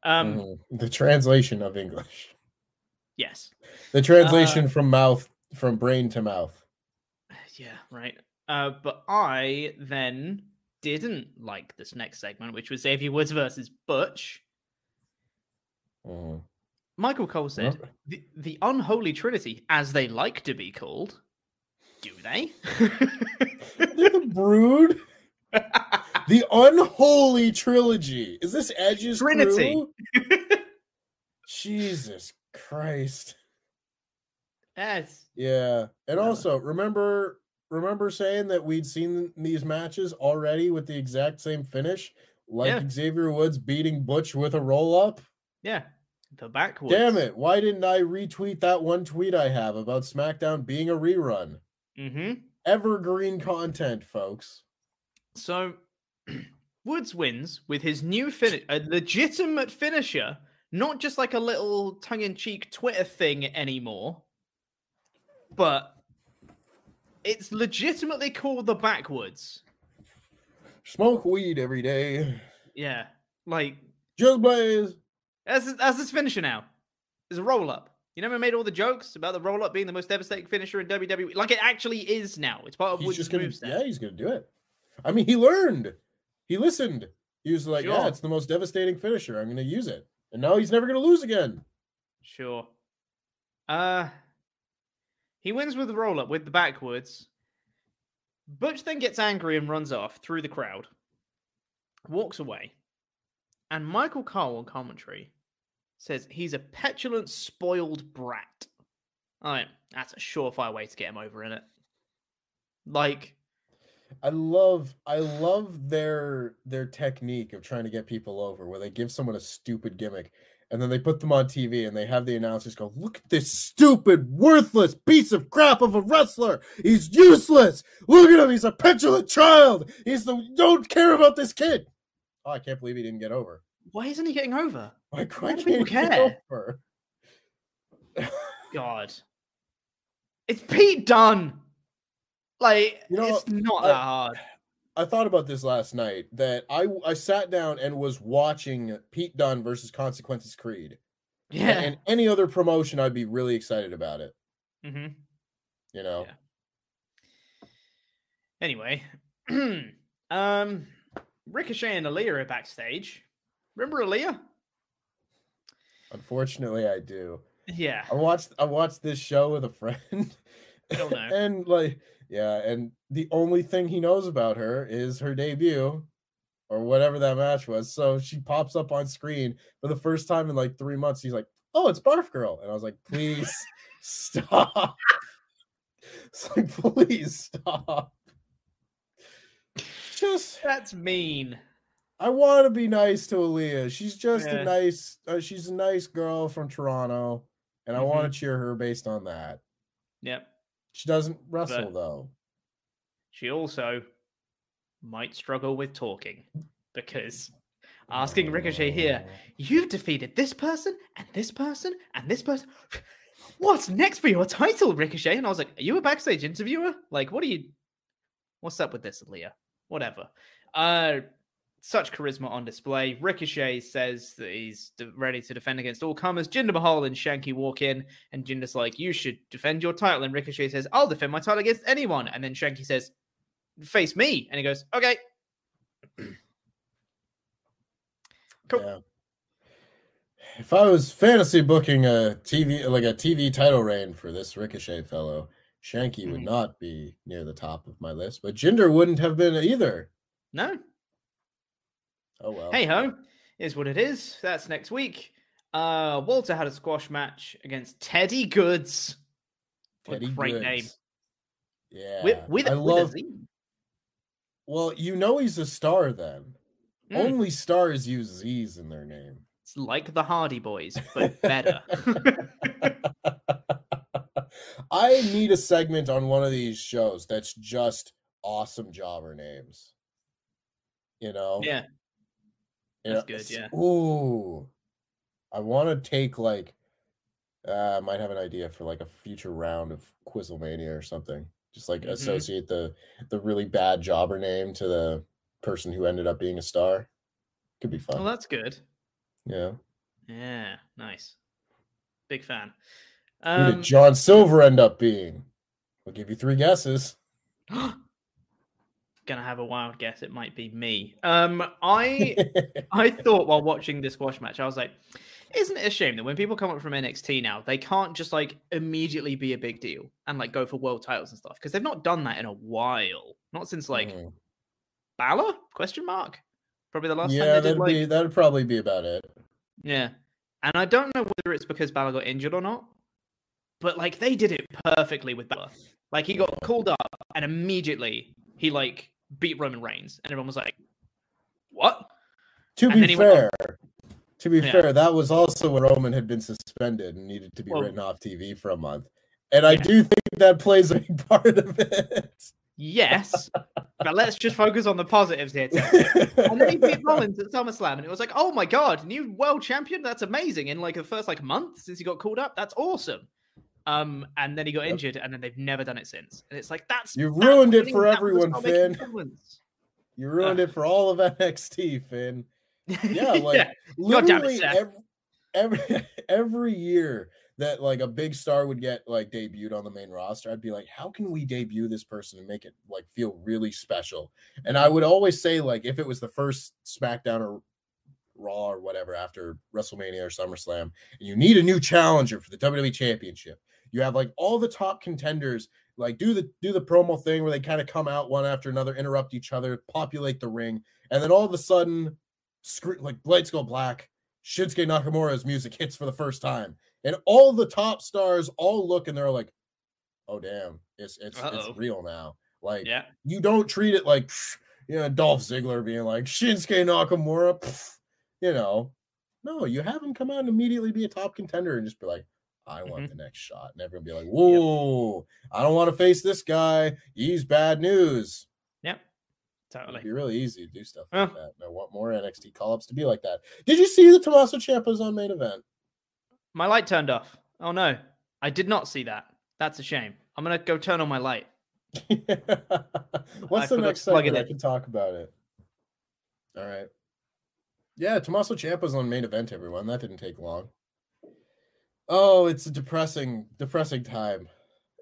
Um, Mhm. The translation of English. yes. The translation from mouth from brain to mouth. *sighs* Yeah, right. Uh, but I then didn't like this next segment, which was Xavier Woods versus Butch. Mhm. Michael Cole said, Okay. the, the unholy trinity, as they like to be called. Do they? *laughs* The brood. *laughs* The unholy trilogy. Is this Edge's Trinity. *laughs* Jesus Christ. yes. Yeah. And also, remember remember saying that we'd seen these matches already with the exact same finish? Like Yeah. Xavier Woods beating Butch with a roll up? Yeah. The backwoods. Damn it. Why didn't I retweet that one tweet I have about SmackDown being a rerun? Mm-hmm. Evergreen content, folks. So *clears throat* Woods wins with his new finish, a legitimate finisher, not just like a little tongue-in-cheek Twitter thing anymore, but it's legitimately called the backwoods. Smoke weed every day. Yeah, like Just blaze. As as this finisher now. There's a roll up. You know, never made all the jokes about the roll up being the most devastating finisher in WWE. Like it actually is now. It's part of what He's just gonna moveset. Yeah, he's gonna do it. I mean, he learned. He listened. He was like, Yeah, it's the most devastating finisher. I'm gonna use it. And now he's never gonna lose again. Sure. Uh he wins with the roll up with the backwoods. Butch then gets angry and runs off through the crowd, walks away, and Michael Cole on commentary says he's a petulant, spoiled brat. All right, that's a surefire way to get him over in it. Like, I love I love their their technique of trying to get people over where they give someone a stupid gimmick and then they put them on TV and they have the announcers go, Look at this stupid, worthless piece of crap of a wrestler. He's useless. Look at him, he's a petulant child. He's the don't care about this kid. Oh, I can't believe he didn't get over. why isn't he getting over? Like, Why can't people get care? over? God. It's Pete Dunne. Like, You know, it's not I- that hard. I thought about this last night that I I sat down and was watching Pete Dunne versus Consequences Creed. Yeah. And any other promotion, I'd be really excited about it. hmm You know, Yeah. Anyway, *clears throat* um, Ricochet and Aaliyah are backstage. Remember Aaliyah? unfortunately, I do. Yeah. I watched I watched this show with a friend, *laughs* and like yeah, and the only thing he knows about her is her debut, or whatever that match was. So she pops up on screen for the first time in like three months. He's like, "Oh, it's Barf Girl," and I was like, "Please *laughs* stop." *laughs* It's like, please stop. Just That's mean. I want to be nice to Aaliyah. She's just Yeah. a nice. Uh, she's a nice girl from Toronto, and I Mm-hmm. want to cheer her based on that. Yep. She doesn't wrestle But- though. She also might struggle with talking because asking Ricochet here, you've defeated this person and this person and this person. What's next for your title, Ricochet? And I was like, Are you a backstage interviewer? Like, what are you what's up with this, Leah? Whatever. Uh such charisma on display. Ricochet says that he's ready to defend against all comers. Jinder Mahal and Shanky walk in, and Jinder's like, You should defend your title. And Ricochet says, I'll defend my title against anyone. And then Shanky says, Face me. And he goes, Okay. *clears throat* Cool. Yeah. If I was fantasy booking a TV like a TV title reign for this Ricochet fellow, Shanky would Mhm. not be near the top of my list, but Jinder wouldn't have been either. No. Oh well. Hey ho, is what it is. That's next week. Uh, Walter had a squash match against Teddy Goods. Teddy great name. Yeah. With with, I a- with love Z. Well, you know he's a star then. Mm. Only stars use Z's in their name. It's like the Hardy Boys, but better. *laughs* *laughs* I need a segment on one of these shows that's just awesome jobber names. You know? Yeah. You That's know, good, yeah. Ooh. I want to take like uh, I might have an idea for like a future round of Quizzlemania or something. Just like Mhm. associate the the really bad jobber name to the person who ended up being a star. Could be fun. Well, that's good. yeah. Yeah, nice. Big fan. Who Um, did John Silver end up being? I'll give you three guesses. *gasps* gonna have a wild guess. It might be me. Um, I *laughs* I thought while watching this squash match, I was like, isn't it a shame that when people come up from NXT now, they can't just like immediately be a big deal and like go for world titles and stuff because they've not done that in a while. Not since like Mhm. Balor? Question mark. Probably the last time yeah, that'd like be that'd probably be about it. yeah. And I don't know whether it's because Balor got injured or not, but like they did it perfectly with Balor. Like he got called up and immediately he like beat Roman Reigns, and everyone was like, "What?" To And be fair, to be Yeah. fair, that was also when Roman had been suspended and needed to be Well- written off TV for a month. And I do think that plays a big part of it. Yes, but let's just focus on the positives here. And then he beat *laughs* Rollins at SummerSlam, and it was like, "Oh my god, new world champion! That's amazing!" In like the first like month since he got called up, that's awesome. Um, and then he got Yep. injured, and then they've never done it since. And it's like that's You ruined it for everyone, Finn. You ruined it for all of *laughs* NXT, Finn. *laughs* Yeah, like Yeah. Damn it, literally every, every *laughs* every year that like a big star would get like debuted on the main roster, I'd be like, how can we debut this person and make it like feel really special? And I would always say like if it was the first SmackDown or Raw or whatever after WrestleMania or SummerSlam, and you need a new challenger for the WWE Championship. You have like all the top contenders like do the do the promo thing where they kind of come out one after another, interrupt each other, populate the ring, and then all of a sudden, scre- like lights go black. Shinsuke Nakamura's music *laughs* hits for the first time, and all the top stars all look and they're like, "Oh damn, it's it's Uh-oh. it's real now." Like Yeah. you don't treat it like you know Dolph Ziggler being like Shinsuke Nakamura, you know. No, you have him come out and immediately be a top contender and just be like, I want Mm-hmm. the next shot. And everyone be like, Whoa, I don't want to face this guy. He's bad news. Yep. It'd Totally. be really easy to do stuff like that. And I want more NXT call ups to be like that. Did you see the Tommaso Ciampa's on main event? My light turned off. Oh no, I did not see that. That's a shame. I'm gonna go turn on my light. *laughs* What's the next to plug it segment? I can talk about it. All right. Yeah, Tommaso Ciampa's on main event, everyone. That didn't take long. Oh, it's a depressing, depressing time.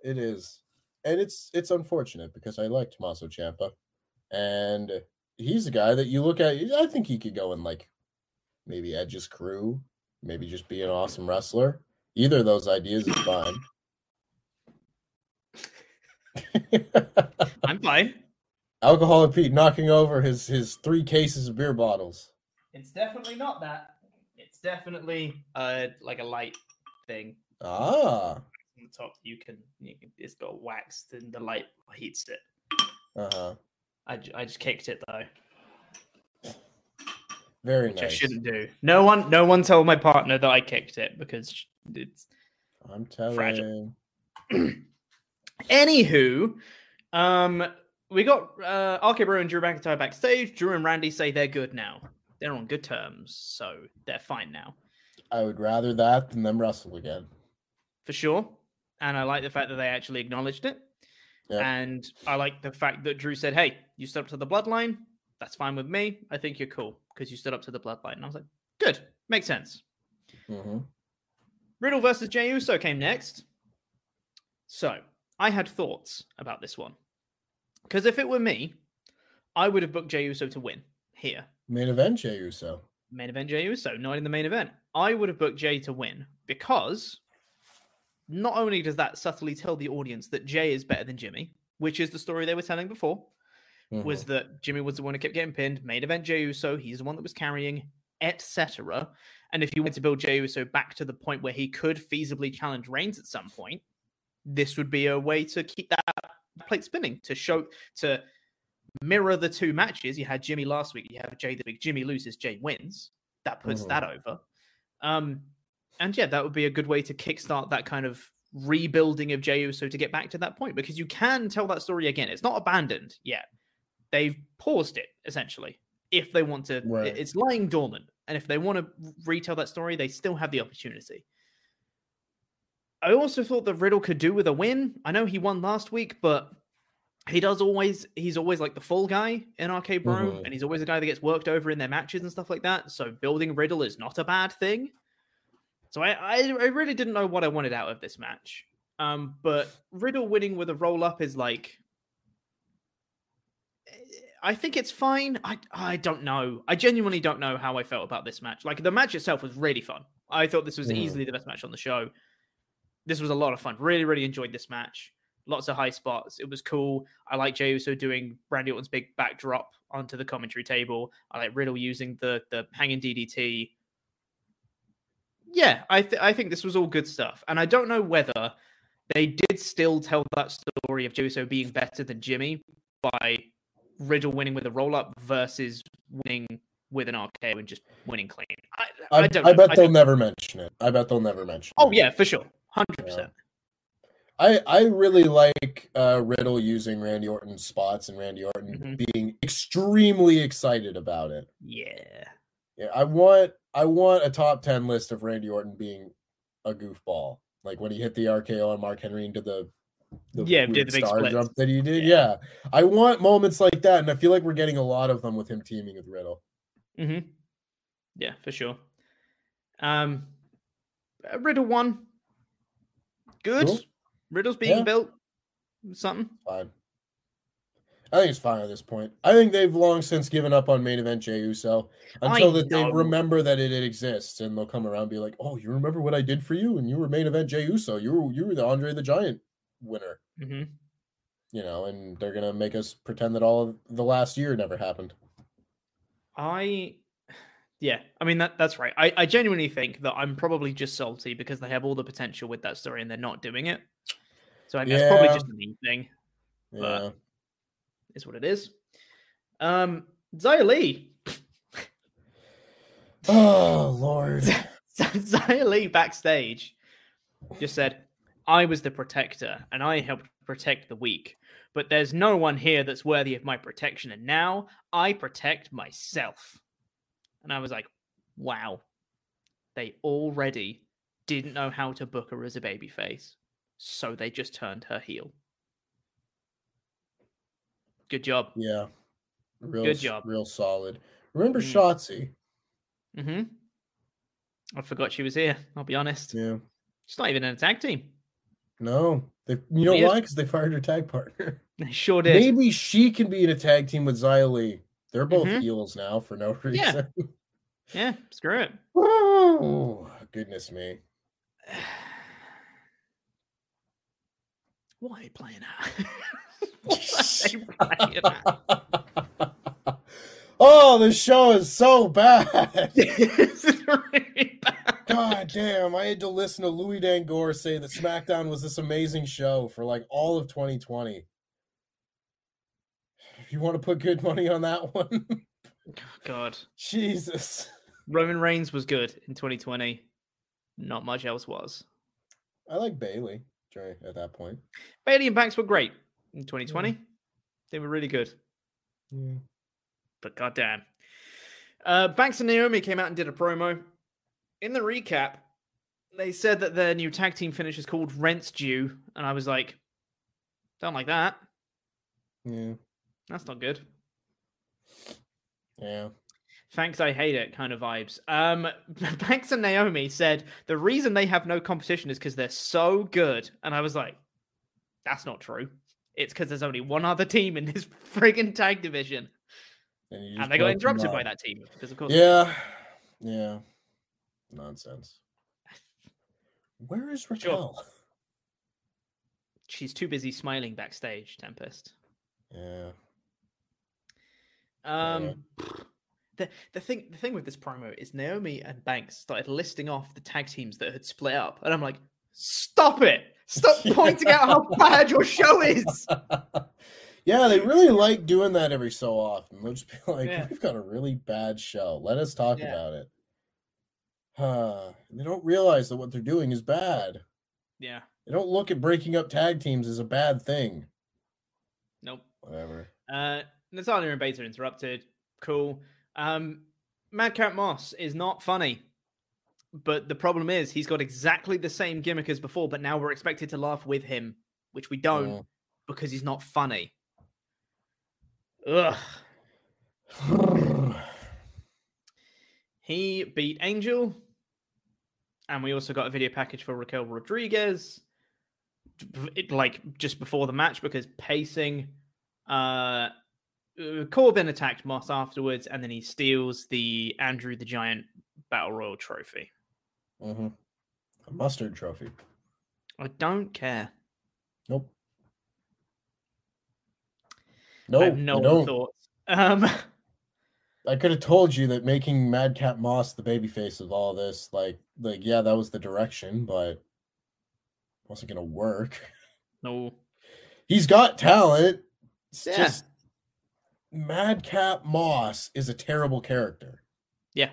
It is. And it's it's unfortunate because I like Tommaso Ciampa. And he's a guy that you look at, I think he could go in like maybe Edge's crew, maybe just be an awesome wrestler. Either of those ideas is fine. *laughs* *laughs* I'm fine. Alcoholic Pete knocking over his his three cases of beer bottles. It's definitely not that. It's definitely uh like a light thing Ah, on the top. You can, you can it's got waxed and the light heats it. uh-huh. I, I just kicked it though, Very which I shouldn't do. No one, no one told my partner that I kicked it because it's I'm telling. Fragile. *clears throat* Anywho, um, we got uh, RK Bro and Drew McIntyre backstage. Drew and Randy say they're good now. They're on good terms, so they're fine now I would rather that than them wrestle again. for sure. And I like the fact that they actually acknowledged it. Yeah. And I like the fact that Drew said, "Hey, you stood up to the bloodline. That's fine with me. I think you're cool because you stood up to the bloodline." And I was like, "Good, makes sense." hmm Riddle versus Jey Uso came next. So I had thoughts about this one. Because if it were me, I would have booked Jey Uso to win here. Main event, Jey Uso. Main event Jey Uso, not in the main event. I would have booked Jay to win because not only does that subtly tell the audience that Jay is better than Jimmy, which is the story they were telling before, was Mhm. that Jimmy was the one who kept getting pinned, main event Jey Uso, he's the one that was carrying, etc. And if you want to build Jey Uso back to the point where he could feasibly challenge Reigns at some point, this would be a way to keep that plate spinning to show to mirror the two matches. You had Jimmy last week, you have Jay the Big Jimmy loses, Jay wins. That puts Mhm. that over. Um, and yeah, that would be a good way to kickstart that kind of rebuilding of Jey Uso to get back to that point because you can tell that story again. It's not abandoned yet. They've paused it essentially. If they want to, Right. it's lying dormant, and if they want to retell that story, they still have the opportunity. I also thought that Riddle could do with a win. I know he won last week, but he does always he's always like the full guy in RK Bro, Mhm. and he's always a guy that gets worked over in their matches and stuff like that. So building Riddle is not a bad thing. So I I, I really didn't know what I wanted out of this match. Um, but Riddle winning with a roll up is like I think it's fine. I I don't know. I genuinely don't know how I felt about this match. Like the match itself was really fun. I thought this was Mhm. easily the best match on the show. This was a lot of fun. Really, really enjoyed this match. Lots of high spots. It was cool. I like Jey Uso doing Randy Orton's big backdrop onto the commentary table. I like Riddle using the the hanging DDT. Yeah, I th- I think this was all good stuff, and I don't know whether they did still tell that story of Jey Uso being better than Jimmy by Riddle winning with a roll up versus winning with an RKO and just winning clean. I, I, I, don't. I bet I they'll never mention it. I bet they'll never mention. Oh it. yeah, for sure, hundred percent. I I really like uh, Riddle using Randy Orton's spots and Randy Orton Mhm. being extremely excited about it. Yeah, Yeah, I want I want a top ten list of Randy Orton being a goofball, like when he hit the RKO on Mark Henry into the, the Yeah, did the big star splits. jump that he did. Yeah. Yeah. I want moments like that, and I feel like we're getting a lot of them with him teaming with Riddle. hmm yeah, for sure. Um, uh, Riddle won. Good. Cool. Riddle's being Yeah. built. Something. Fine. I think it's fine at this point. I think they've long since given up on main event Jey Uso until that they remember that it, it exists, and they'll come around and be like, "Oh, you remember what I did for you? And you were main event Jey Uso. You were you were the Andre the Giant winner." hmm you know, and they're gonna make us pretend that all of the last year never happened. I, yeah, I mean that that's right. I, I genuinely think that I'm probably just salty because they have all the potential with that story and they're not doing it. So I think that's probably just a me thing. Yeah, But- Is what it is. Um, Xia Li, oh lord, *laughs* Xia Li backstage just said, "I was the protector and I helped protect the weak." But there's no one here that's worthy of my protection, and now I protect myself. And I was like, wow. They already didn't know how to book her as a babyface, so they just turned her heel. Good job. yeah, real Good job. real solid. Remember Mm. Shotzi? hmm I forgot she was here. I'll be honest. Yeah, She's not even in a tag team. no, they you know Weird. why? Because they fired her tag partner. *laughs* They sure did. Maybe she can be in a tag team with Xia Li. They're both Mhm. heels now for no *laughs* reason. Yeah, yeah screw it. *sighs* oh goodness me. Why playing at? *laughs* what *laughs* playing at? oh, this show is so bad. Really bad. God damn, I had to listen to Louis Dangoor say that SmackDown was this amazing show for like all of 2020. If you want to put good money on that *laughs* one, God. Jesus. Roman Reigns was good in 2020. Not much else was. I like Bayley at that point. Bayley and Banks were great in 2020. They were really good. Yeah. But goddamn. Uh, Banks and Naomi came out and did a promo. In the recap, they said that their new tag team finish is called Rent's Due. And I was like, don't like that. Yeah. That's not good. Yeah. Thanks, I hate it kind of vibes. Um, *laughs* Banks and Naomi said the reason they have no competition is because they're so good. And I was like, that's not true. It's because there's only one other team in this *laughs* friggin' tag division. And, And they got interrupted by that team. Because, of course, Yeah. Yeah. Nonsense. Where is *sighs* Raquel? she's too busy smiling backstage, Tempest. Yeah. Um, the the thing the thing with this promo is Naomi and Banks started listing off the tag teams that had split up, and I'm like, stop it! Stop *laughs* pointing out how bad your show is. *laughs* yeah, they really like doing that every so often. They'll just be *laughs* like, Yeah. "We've got a really bad show. Let us talk Yeah. about it." Huh. And they don't realize that what they're doing is bad. Yeah, They don't look at breaking up tag teams as a bad thing. Nope. Whatever. Uh, Natalya and Beta interrupted. Cool. Um, Madcap Moss is not funny. But the problem is he's got exactly the same gimmick as before, but now we're expected to laugh with him, which we don't Mm. because he's not funny. *sighs* Ugh. He beat Angel, and we also got a video package for Raquel Rodriguez, it, like just before the match because pacing. Uh, uh, Corbin attacked Moss afterwards, and then he steals the Andre the Giant Battle Royal trophy. hmm A mustard trophy. I don't care. Nope. No, I have no thoughts. Um, I could have told you that making Madcap Moss the babyface of all this, like, like yeah, that was the direction, but wasn't gonna work. *laughs* no. He's got talent. It's Yeah. just Madcap Moss is a terrible character. Yeah.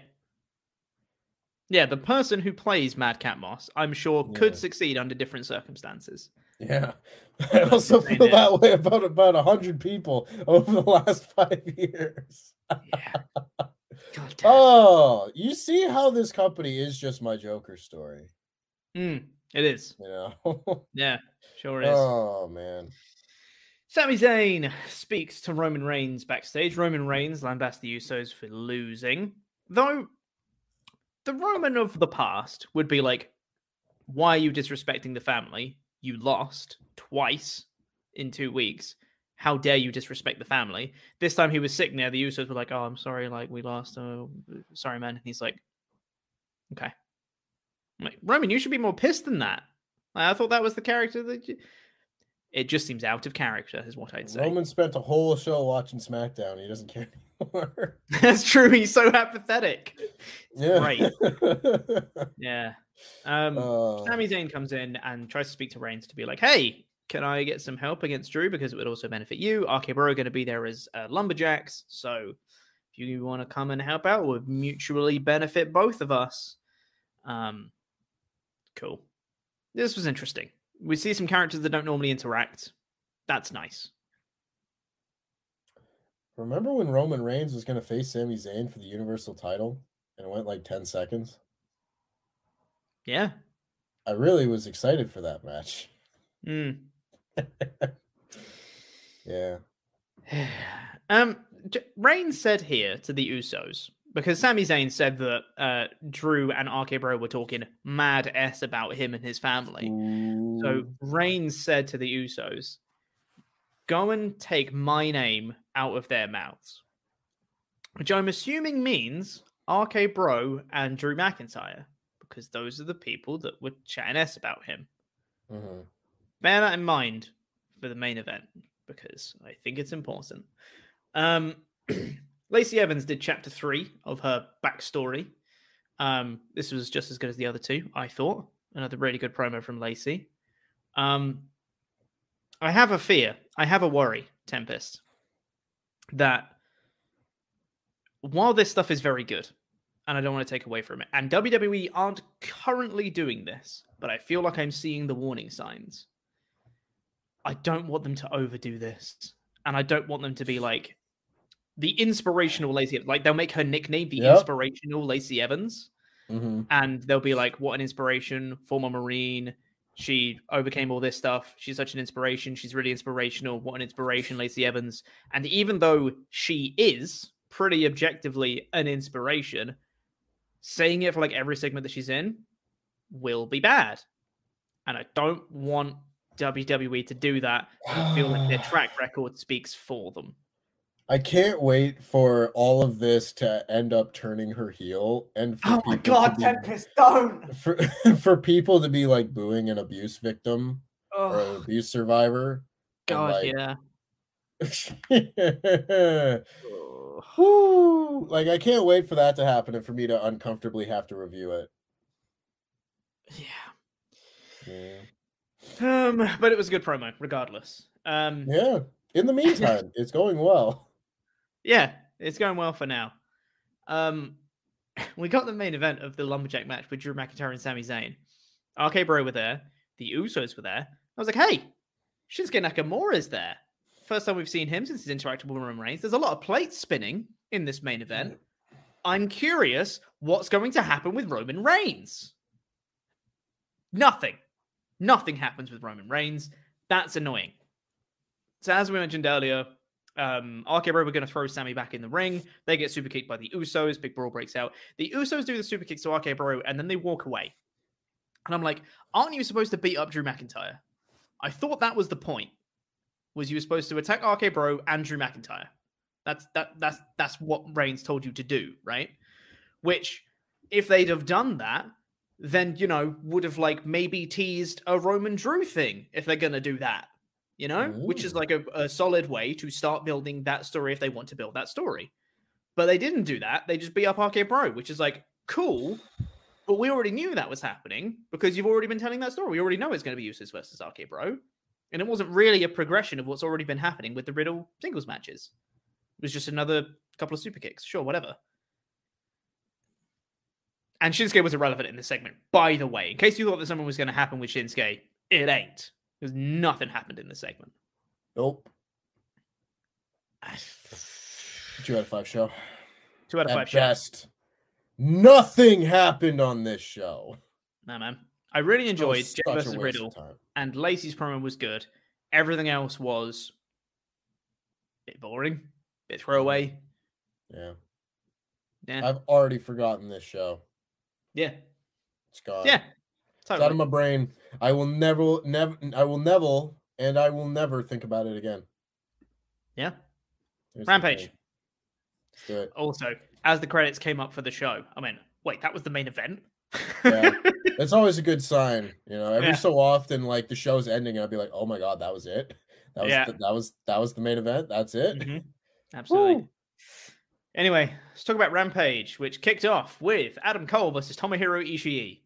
Yeah, the person who plays Madcap Moss, I'm sure, could succeed under different circumstances. Yeah. *laughs* I also feel that. that way about about a hundred people over the last *laughs* five years. Yeah. Oh, you see how this company is just my Joker story. Mm, it is. You know? *laughs* Yeah, sure is. oh man. Sami Zayn speaks to Roman Reigns backstage. Roman Reigns lambasts the Usos for losing. Though the Roman of the past would be like, why are you disrespecting the family? You lost twice in two weeks. How dare you disrespect the family? This time he was sick now. The Usos were like, oh, I'm sorry, like we lost. Oh, sorry, man. And he's like, okay. I'm like, Roman, you should be more pissed than that. I thought that was the character that you... It just seems out of character, is what I'd say. Roman spent a whole show watching SmackDown. He doesn't care *laughs* anymore. *laughs* That's true. He's so apathetic. yeah. Great. *laughs* Yeah. Um, Uh, Sami Zayn comes in and tries to speak to Reigns to be like, "Hey, can I get some help against Drew because it would also benefit you? RK Bro are going to be there as uh, lumberjacks, so if you want to come and help out, would mutually benefit both of us." Um, cool. This was interesting. We see some characters that don't normally interact. That's nice. Remember when Roman Reigns was going to face Sami Zayn for the Universal title and it went like 10 seconds? Yeah. I really was excited for that match. Mm. *laughs* Yeah. *sighs* um, Reigns said here to the Usos because Sami Zayn said that uh, Drew and RK Bro were talking mad s about him and his family. So Ooh. Reigns said to the Usos, "Go and take my name out of their mouths," which I'm assuming means RK Bro and Drew McIntyre because those are the people that were chatting s about him. Mhm. bear that in mind for the main event because I think it's important. Um, *clears throat* Lacey Evans did chapter three of her backstory. Um, this was just as good as the other two, I thought. Another really good promo from Lacey. Um, I have a fear, I have a worry, Tempest, that while this stuff is very good, and I don't want to take away from it, and WWE aren't currently doing this, but I feel like I'm seeing the warning signs. I don't want them to overdo this. And I don't want them to be like the inspirational Lacey Like they'll make her nickname the Yep. inspirational Lacey Evans. Mhm. And they'll be like, what an inspiration, former Marine. She overcame all this stuff. She's such an inspiration. She's really inspirational. What an inspiration, Lacey Evans. And even though she is pretty objectively an inspiration, saying it for like every segment that she's in will be bad. And I don't want WWE to do that. I feel like their *sighs* track record speaks for them. I can't wait for all of this to end up turning her heel and for Oh my people god, to be- Tempest, don't! for, *laughs* for people to be like booing an abuse victim or an Oh, abuse survivor. god, like, yeah. *laughs* Like I can't wait for that to happen and for me to uncomfortably have to review it. Yeah. Yeah. Um, but it was a good promo, regardless. Um, Yeah. In the meantime, it's going well. Yeah, it's going well for now. Um, *laughs* we got the main event of the lumberjack match with Drew McIntyre and Sami Zayn. RK Bro were there. the Usos were there. I was like, hey, Shinsuke Nakamura is there. First time we've seen him since he's interacted with Roman Reigns. There's a lot of plates spinning in this main event. I'm curious what's going to happen with Roman Reigns. Nothing. Nothing happens with Roman Reigns. That's annoying. So as we mentioned earlier, um, RK Bro were going to throw Sami back in the ring. They get super kicked by the Usos. Big brawl breaks out. The Usos do the super kicks to RK Bro, and then they walk away. And I'm like, aren't you supposed to beat up Drew McIntyre? I thought that was the point. Was you were supposed to attack RK Bro and Drew McIntyre? That's that that's that's what Reigns told you to do, right? Which, if they'd have done that, then you know would have like maybe teased a Roman Drew thing if they're gonna do that, you know, Ooh. which is like a, a solid way to start building that story if they want to build that story. But they didn't do that. They just beat up RK Bro, which is like cool, but we already knew that was happening because you've already been telling that story. We already know it's going to be Usos versus RK Bro. And it wasn't really a progression of what's already been happening with the Riddle singles matches. It was just another couple of super kicks. Sure, whatever. And Shinsuke was irrelevant in this segment, by the way. In case you thought that something was going to happen with Shinsuke, it ain't. Because nothing happened in this segment. Nope. Two out of five show. Two out of At five best. Show. Nothing happened on this show. Nah, man. I really enjoyed Jey versus Riddle, and Lacey's promo was good. Everything else was a bit boring, a bit throwaway. Yeah. Yeah. I've already forgotten this show. Yeah. It's gone. Yeah. Totally. It's out of my brain. I will never, never, I will never, and I will never think about it again. Yeah. There's Rampage. Let's do it. Also, as the credits came up for the show, I mean, wait, that was the main event. yeah, *laughs* it's always a good sign. You know, every yeah. so often, like the show's ending, and I'd be like, "Oh my god, that was it. That was yeah. the, that was that was the main event. That's it." Mm-hmm. Absolutely. Woo. Anyway, let's talk about Rampage, which kicked off with Adam Cole versus Tomohiro Ishii.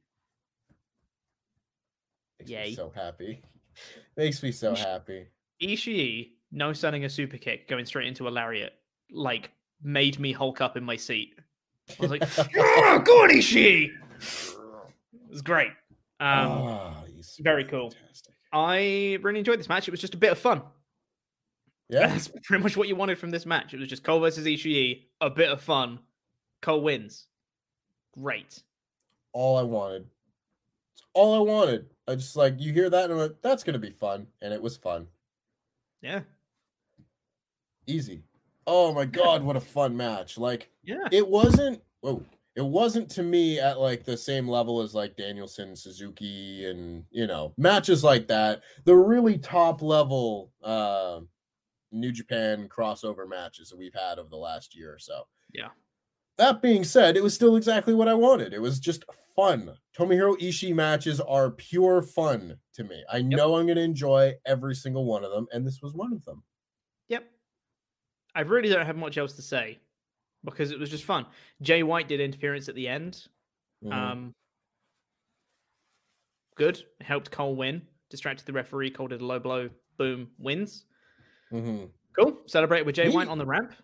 Makes Yay! so happy. *laughs* Makes me so happy. Ishii no selling a super kick, going straight into a lariat, like made me hulk up in my seat. I was like, *laughs* oh, go on, Ishii! It was great. Um, oh, very cool. Fantastic. I really enjoyed this match. It was just a bit of fun. Yeah. That's pretty much what you wanted from this match. It was just Cole versus Ishii, a bit of fun. Cole wins. Great. All I wanted. It's all I wanted. I just like you hear that and I'm like, that's gonna be fun. And it was fun. Yeah. Easy. Oh my god, what a fun match. Like yeah. it wasn't whoa, it wasn't to me at like the same level as like Danielson, Suzuki, and you know, matches like that. The really top level uh New Japan crossover matches that we've had over the last year or so. Yeah. That being said, it was still exactly what I wanted. It was just fun. Tomohiro Ishii matches are pure fun to me. I yep. know I'm going to enjoy every single one of them, and this was one of them. Yep. I really don't have much else to say because it was just fun. Jay White did interference at the end. Mm-hmm. Um, good. Helped Cole win. Distracted the referee. Cole did a low blow. Boom. Wins. Mm-hmm. Cool. Celebrate with Jay White on the ramp.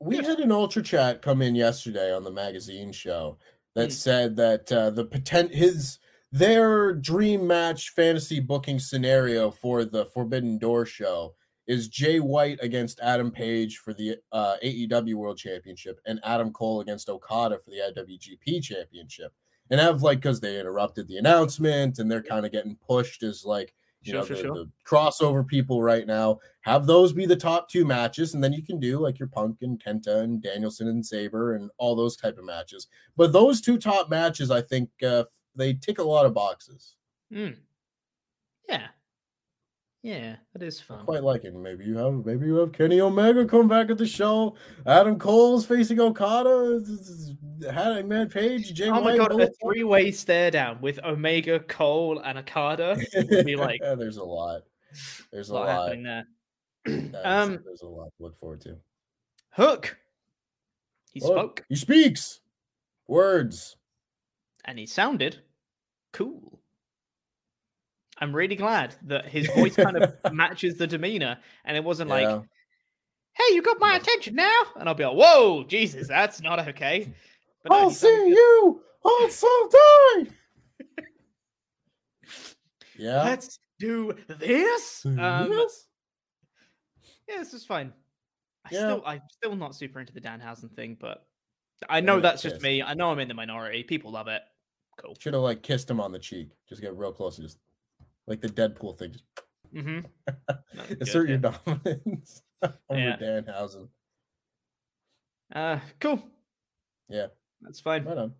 We had an ultra chat come in yesterday on the magazine show that mm. said that uh, the potent his their dream match fantasy booking scenario for the Forbidden Door show is Jay White against Adam Page for the uh, AEW World Championship and Adam Cole against Okada for the IWGP Championship. And have like because they interrupted the announcement and they're kind of getting pushed as like you sure, know sure, the, sure. the, crossover people right now. Have those be the top two matches, and then you can do like your Punk and Kenta and Danielson and Sabre and all those type of matches. But those two top matches, I think uh, they tick a lot of boxes. Mm. Yeah, yeah, that is fun. I quite like it. Maybe you have maybe you have Kenny Omega come back at the show. Adam Cole's facing Okada. Hangman Page. Jay oh my god, a three way stare down with Omega, Cole, and Okada. be *laughs* like, there's a lot. There's a, lot, lot happening there. *clears throat* um, there's a lot to look forward to. Hook. He spoke. He speaks words, and he sounded cool. I'm really glad that his voice kind of *laughs* matches the demeanor, and it wasn't yeah. like, "Hey, you got my yeah. attention now," and I'll be like, "Whoa, Jesus, that's not okay." But I'll see you on Sunday. *laughs* Yeah. Let's do this. Um, Yes. yeah, this is fine. I Yeah. still, I'm still not super into the Danhausen thing, but I know that's just me. I know I'm in the minority. People love it. Cool. Should have like kissed him on the cheek. Just get real close and just like the Deadpool thing. Mm-hmm. *laughs* assert your dominance *laughs* over Yeah. Danhausen. Uh, cool. Yeah. That's fine. Right on.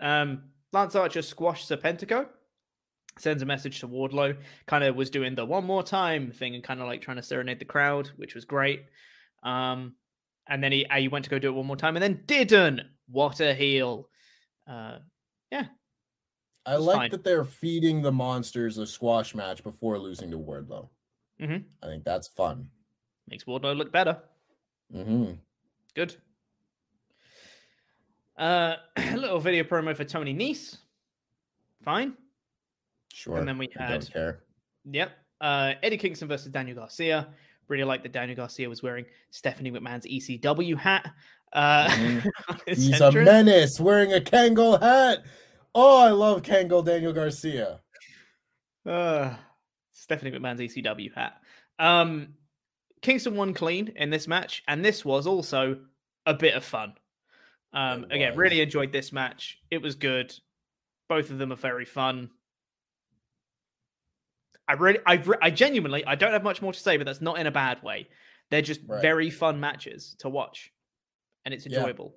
Um, Lance Archer squashed Serpentico, sends a message to Wardlow, kind of was doing the one more time thing and kind of like trying to serenade the crowd, which was great. Um, and then he, uh, he went to go do it one more time and then didn't. What a heel. Uh, yeah. I like fine. that they're feeding the monsters a squash match before losing to Wardlow. Mhm. I think that's fun. Makes Wardlow look better. hmm Good. Uh, a *clears throat* little video promo for Tony Nese. Fine. Sure. And then we I had don't care. Yep. Uh, Eddie Kingston versus Daniel Garcia. Really like that Daniel Garcia was wearing Stephanie McMahon's ECW hat. Uh, *laughs* Mhm. his He's a menace wearing a Kangol hat. Oh, I love Kangol Daniel Garcia. Uh, Stephanie McMahon's ECW hat. Um, Kingston won clean in this match, and this was also a bit of fun. Um, again, really enjoyed this match. It was good. Both of them are very fun. I really, I, I genuinely, I don't have much more to say, but that's not in a bad way. They're just Right. very fun matches to watch, and it's enjoyable.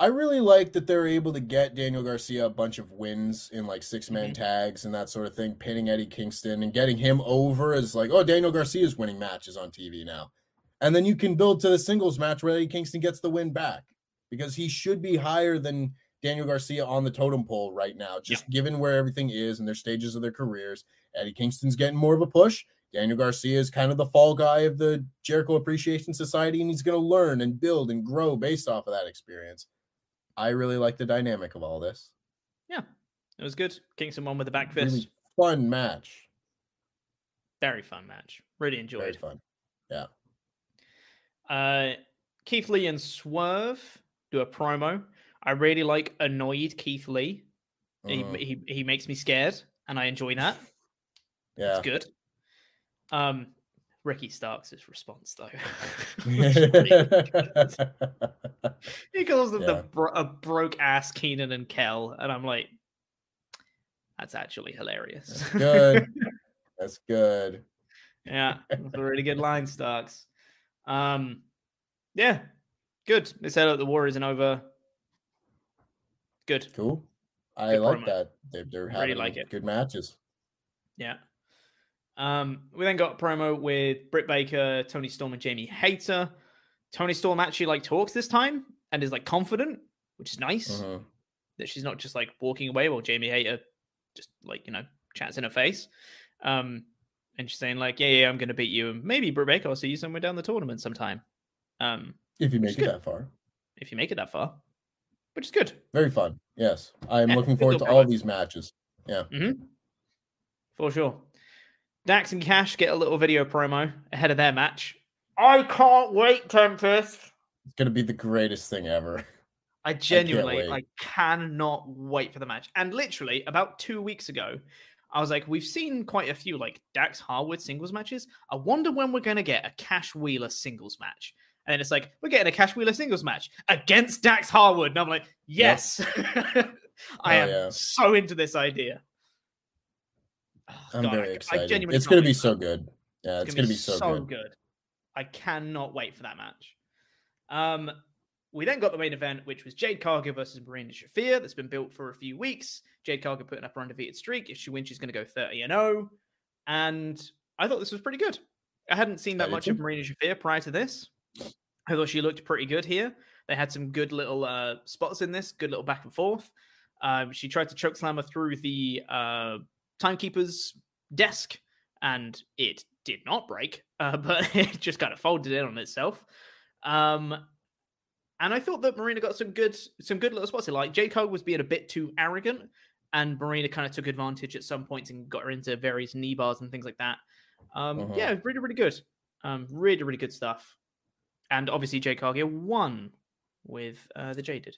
I really like that they're able to get Daniel Garcia a bunch of wins in like six man Mhm. tags and that sort of thing, pinning Eddie Kingston and getting him over as like, oh, Daniel Garcia is winning matches on TV now. And then you can build to the singles match where Eddie Kingston gets the win back because he should be higher than Daniel Garcia on the totem pole right now, just given where everything is and their stages of their careers. Eddie Kingston's getting more of a push. Daniel Garcia is kind of the fall guy of the Jericho Appreciation Society, and he's going to learn and build and grow based off of that experience. I really like the dynamic of all this. Yeah, it was good. Kingston won with the back fist. Really fun match. Very fun match. Really enjoyed. Very fun. Yeah. Uh, Keith Lee and Swerve do a promo. I really like annoyed Keith Lee. He, Mhm. he he makes me scared, and I enjoy that. Yeah. It's good. Um, Ricky Starks' response though. *laughs* he calls them Yeah. the bro- a broke ass Keenan and Kel, and I'm like, that's actually hilarious. That's good. *laughs* That's good. Yeah, *laughs* that's a really good line, Starks. Um, yeah, good. They said that the war isn't over. Good. Cool. I Good like promo. that. They're, they're Really having like it. good matches. Yeah. Um, we then got a promo with Britt Baker, Toni Storm, and Jamie Hayter. Toni Storm actually like talks this time and is like confident, which is nice. Mhm. That she's not just like walking away while Jamie Hayter just like you know chats in her face. Um, and she's saying like, yeah, yeah, I'm gonna beat you, and maybe Britt Baker will see you somewhere down the tournament sometime. Um, If you make it good. that far. if you make it that far, which is good. Very fun. Yes. I'm Yeah, looking forward to all these matches. Yeah. Mm-hmm. For sure. Dax and Cash get a little video promo ahead of their match. I can't wait, Tempest. It's going to be the greatest thing ever. I genuinely, wait. I cannot wait for the match. And literally, about two weeks ago, I was like, we've seen quite a few like Dax Harwood singles matches. I wonder when we're going to get a Cash Wheeler singles match. And then it's like, we're getting a Cash Wheeler singles match against Dax Harwood. And I'm like, yes. *laughs* I Oh, am yeah. so into this idea. Oh, I'm God, very I excited. genuinely It's going to be so good. Yeah, it's, It's going to be so, good. good. I cannot wait for that match. Um, we then got the main event, which was Jade Cargill versus Marina Shafir. That's been built for a few weeks. Jade Cargill putting up her undefeated streak. If she wins, she's going to go 30 and 0. And I thought this was pretty good. I hadn't seen that did much of Marina Shafir prior to this. I thought she looked pretty good here. They had some good little uh, spots in this, good little back and forth. Um, she tried to choke slam her through the uh, timekeeper's desk, and it did not break, uh, *laughs* but it just kind of folded in on itself. Um, and I thought that Marina got some good, some good little spots. here. Like J Cole was being a bit too arrogant, and Marina kind of took advantage at some points and got her into various knee bars and things like that. Um, Mhm. Yeah, really, really good. Um, really, really good stuff. And obviously, Jade Cargill won with uh, the Jaded.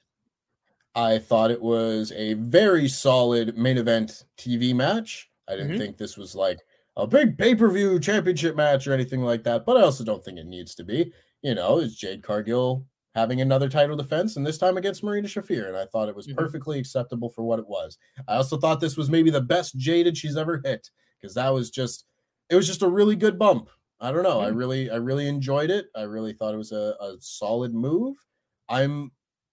I thought it was a very solid main event TV match. I didn't Mhm. think this was like a big pay per view championship match or anything like that, but I also don't think it needs to be. You know, is Jade Cargill having another title defense and this time against Marina Shafir? And I thought it was Mhm. perfectly acceptable for what it was. I also thought this was maybe the best jaded she's ever hit because that was just it was just a really good bump. I don't know. I Mm. really I really enjoyed it. I really thought it was a, a solid move. I'm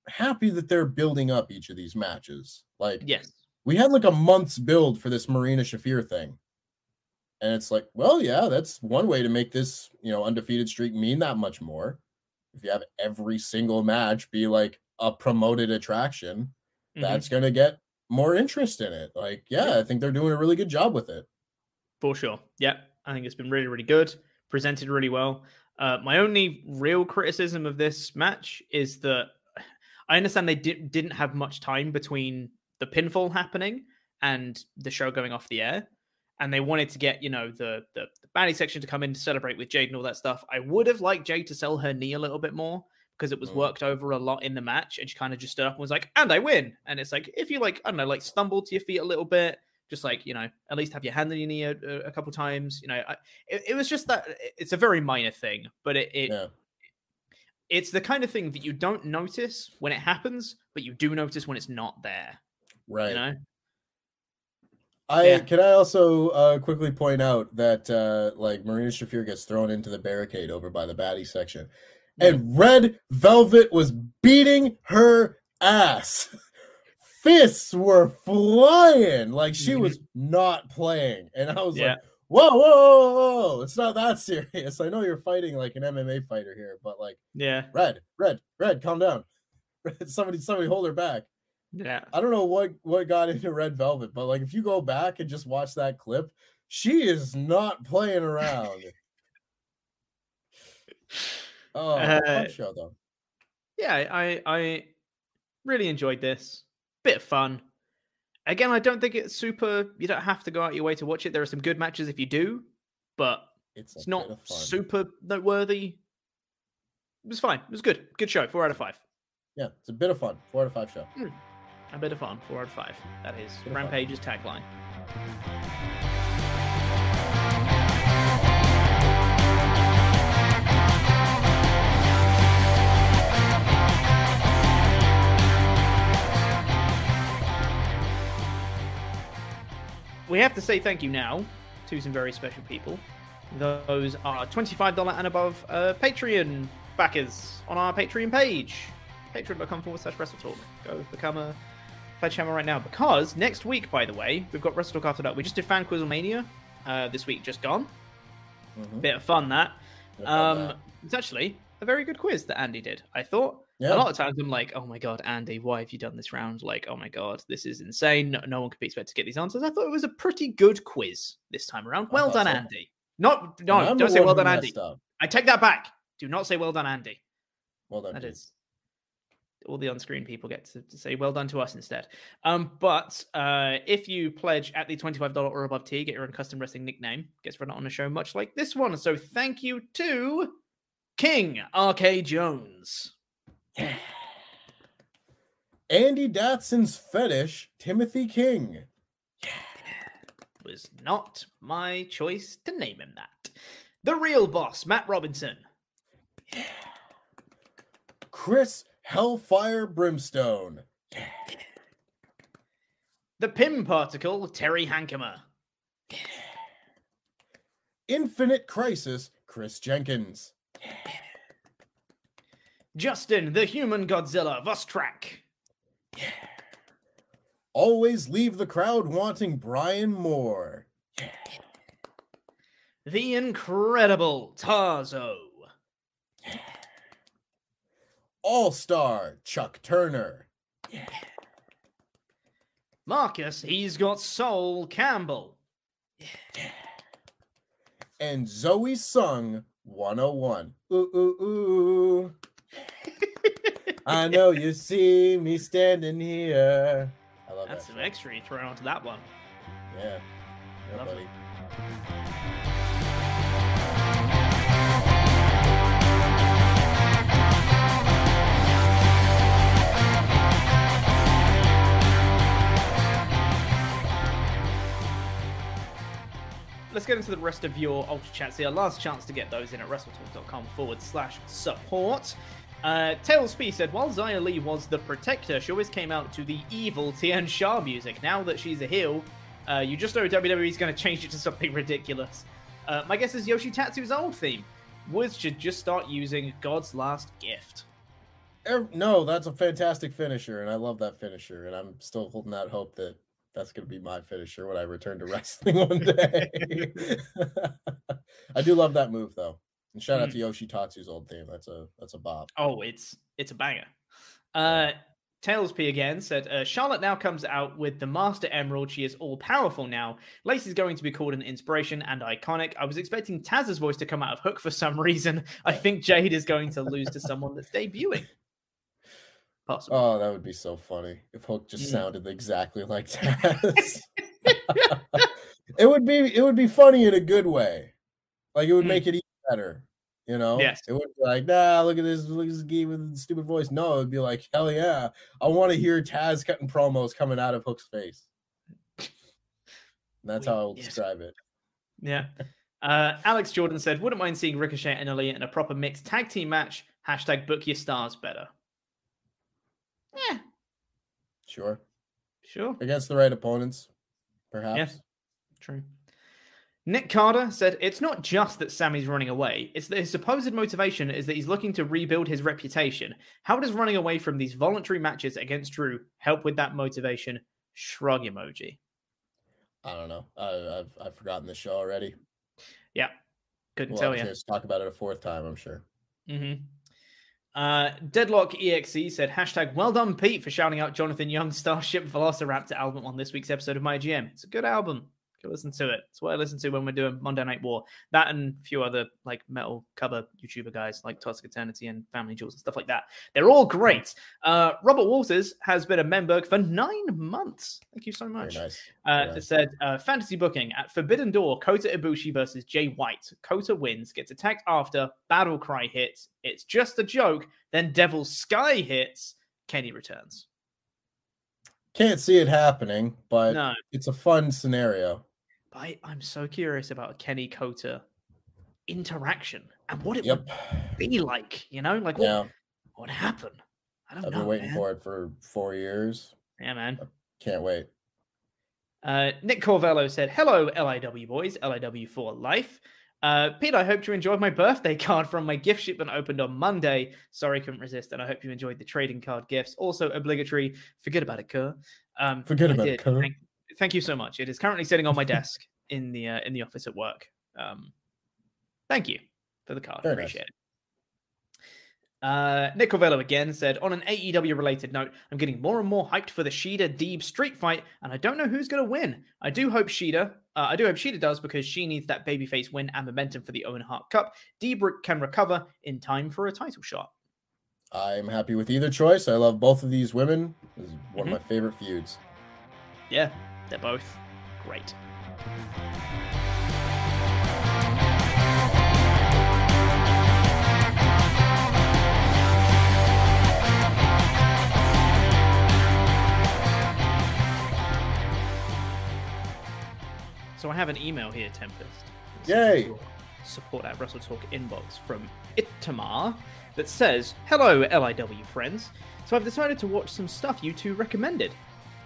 happy that they're building up each of these matches. Like Yes. we had like a month's build for this Marina Shafir thing. And it's like, well, yeah, that's one way to make this, you know, undefeated streak mean that much more. If you have every single match be like a promoted attraction, Mhm. that's going to get more interest in it. Like, yeah, I think they're doing a really good job with it. For sure. Yeah. I think it's been really, really good. Presented really well. Uh, my only real criticism of this match is that I understand they di- didn't have much time between the pinfall happening and the show going off the air. And they wanted to get, you know, the, the, the section to come in to celebrate with Jade and all that stuff. I would have liked Jade to sell her knee a little bit more because it was Mm. worked over a lot in the match. And she kind of just stood up and was like, and I win. And it's like, if you like, I don't know, like stumble to your feet a little bit, just like you know at least have your hand on your knee a, a couple times you know I, it, it was just that it's a very minor thing but it, it Yeah. It's the kind of thing that you don't notice when it happens but you do notice when it's not there Right. you know I Yeah. can I also uh, quickly point out that uh, like Marina Shafir gets thrown into the barricade over by the baddie section, and Red Velvet was beating her ass. *laughs* Fists were flying like she was not playing, and I was Yeah. like, "Whoa, whoa, whoa, whoa! It's not that *laughs* serious. I know you're fighting like an MMA fighter here, but like, yeah Red, Red, Red, calm down. *laughs* somebody, somebody, hold her back." yeah I don't know what what got into Red Velvet, but like if you go back and just watch that clip, she is not playing around. *laughs* Oh, Uh, fun show though. yeah I I really enjoyed this bit of fun again I don't think it's super you don't have to go out your way to watch it there are some good matches if you do but It's, it's not super noteworthy it was fine it was good good show four out of five Yeah, it's a bit of fun. Four out of five show. Hmm. A bit of fun. Four out of five. That is Bit of fun. Rampage's tagline. We have to say thank you now to some very special people. Those are $25 and above uh, Patreon backers on our Patreon page. Patreon.com forward slash WrestleTalk. Go become a pledge hammer right now. Because next week, by the way, we've got WrestleTalk after that. We just did Fan Quizlemania uh, this week, just gone. Mhm. Bit of fun that. Bit of fun, Um, that. it's actually a very good quiz that Andy did. I thought Yeah. a lot of times I'm like, oh my god, Andy, why have you done this round? Like, oh my god, this is insane. No, no one could be expected to get these answers. I thought it was a pretty good quiz this time around. Well done, so. Andy. Not no, don't say well done, Andy. up. I take that back. Do not say well done, Andy. Well done. That is all the on-screen people get to, to say well done to us instead. Um, but uh, if you pledge at the twenty-five dollar or above tier, you get your own custom wrestling nickname. Gets run on a show much like this one. So thank you to King R.K. Jones. Andy Datson's fetish, Timothy King. Was not my choice to name him that. The real boss, Matt Robinson. Yeah. Chris Hellfire Brimstone. The Pym Particle, Terry Hankemer. Infinite Crisis, Chris Jenkins. Justin, the Human Godzilla, Vostrak. Always leave the crowd wanting Brian Moore. The Incredible Tarzo. All Star, Chuck Turner. Marcus, he's got Soul Campbell. And Zoe Sung 101. Ooh, ooh, ooh. I *laughs* know you see me standing here. I love That's that. some extra you thrown onto that one. Yeah. Yeah, Lovely. let's get into the rest of your Ultra Chats here. Last chance to get those in at WrestleTalk.com forward slash support. Uh, Tails P said, while Xia Li was the protector, she always came out to the evil Tian Sha music. Now that she's a heel, uh, you just know WWE's going to change it to something *laughs* ridiculous. Uh, my guess is Yoshi Tatsu's old theme. Woods should just start using God's Last Gift. No, that's a fantastic finisher, and I love that finisher, and I'm still holding out hope that that's going to be my finisher when I return to *laughs* wrestling one day. *laughs* I do love that move though. And shout out Mm. to Yoshi Tatsu's old theme. That's a that's a bob. Oh, it's it's a banger. Uh, Tails P again said uh, Charlotte now comes out with the Master Emerald. She is all powerful now. Lace is going to be called an inspiration and iconic. I was expecting Taz's voice to come out of Hook for some *laughs* reason. I think Jade is going to lose to someone that's debuting. Possible. Oh, that would be so funny if Hook just Mm. sounded exactly like Taz. *laughs* it would be it would be funny in a good way. Like it would Mm. make it better. You know? Yes. It would be like, nah, look at this, look at this geek with the stupid voice. No, it'd be like, hell yeah. I want to hear Taz cutting promos coming out of Hook's face. That's how I will Yes. describe it. Yeah. *laughs* Uh, Alex Jordan said, wouldn't mind seeing Ricochet and Elliot in a proper mixed tag team match. Hashtag book your stars better. Yeah, Sure. sure. Against the right opponents, perhaps. Yes, true. Nick Carter said, It's not just that Sami's running away, it's that his supposed motivation is that he's looking to rebuild his reputation. How does running away from these voluntary matches against Drew help with that motivation? Shrug emoji. I don't know. I, I've I've forgotten the show already. Yeah, couldn't We'll tell you. talk about it a fourth time, I'm sure. hmm Uh, Deadlock EXE said, hashtag well done, Pete, for shouting out Jonathan Young's Starship Velociraptor album on this week's episode of My GM. It's a good album. Go listen to it. It's what I listen to when we're doing Monday Night War. That and a few other like metal cover YouTuber guys like Toxic Eternity and FamilyJules and stuff like that. They're all great. Uh, Robert Walters has been a member for nine months. Thank you so Very much. nice. Uh, Very it nice. said uh, fantasy booking at Forbidden Door, Kota Ibushi versus Jay White. Kota wins, gets attacked after, battle cry hits. It's just a joke. Then Devil's Sky hits. Kenny returns. Can't see it happening, but No, it's a fun scenario. But I, I'm so curious about Kenny Kota interaction and what it Yep. would be like. You know, like what Yeah. what would happen? I don't I've know. been waiting man. for it for four years. Yeah, man. Can't wait. Uh, Nick Corvello said, Hello, LIW boys, LIW for life. Uh, Pete, I hope you enjoyed my birthday *laughs* card from my gift shipment opened on Monday. Sorry, couldn't resist, and I hope you enjoyed the trading card gifts. Also obligatory. Forget about it, Kerr. Um, Forget I about it, did. Kerr. Thank, thank you so much. It is currently sitting on my desk *laughs* in the uh, in the office at work. Um, thank you for the card. Very nice. Appreciate it. Uh, Nick Corvello again said, on an AEW related note, I'm getting more and more hyped for the Shida Deeb street fight, and I don't know who's going to win. I do hope Shida, uh, I do hope Shida does because she needs that babyface win and momentum for the Owen Hart Cup. Deeb can recover in time for a title shot. I'm happy with either choice. I love both of these women. This is one Mm-hmm. of my favorite feuds. Yeah, they're both great. So I have an email here, Tempest. Yay! Support at WrestleTalk inbox from Itamar that says, Hello, LIW friends. So I've decided to watch some stuff you two recommended.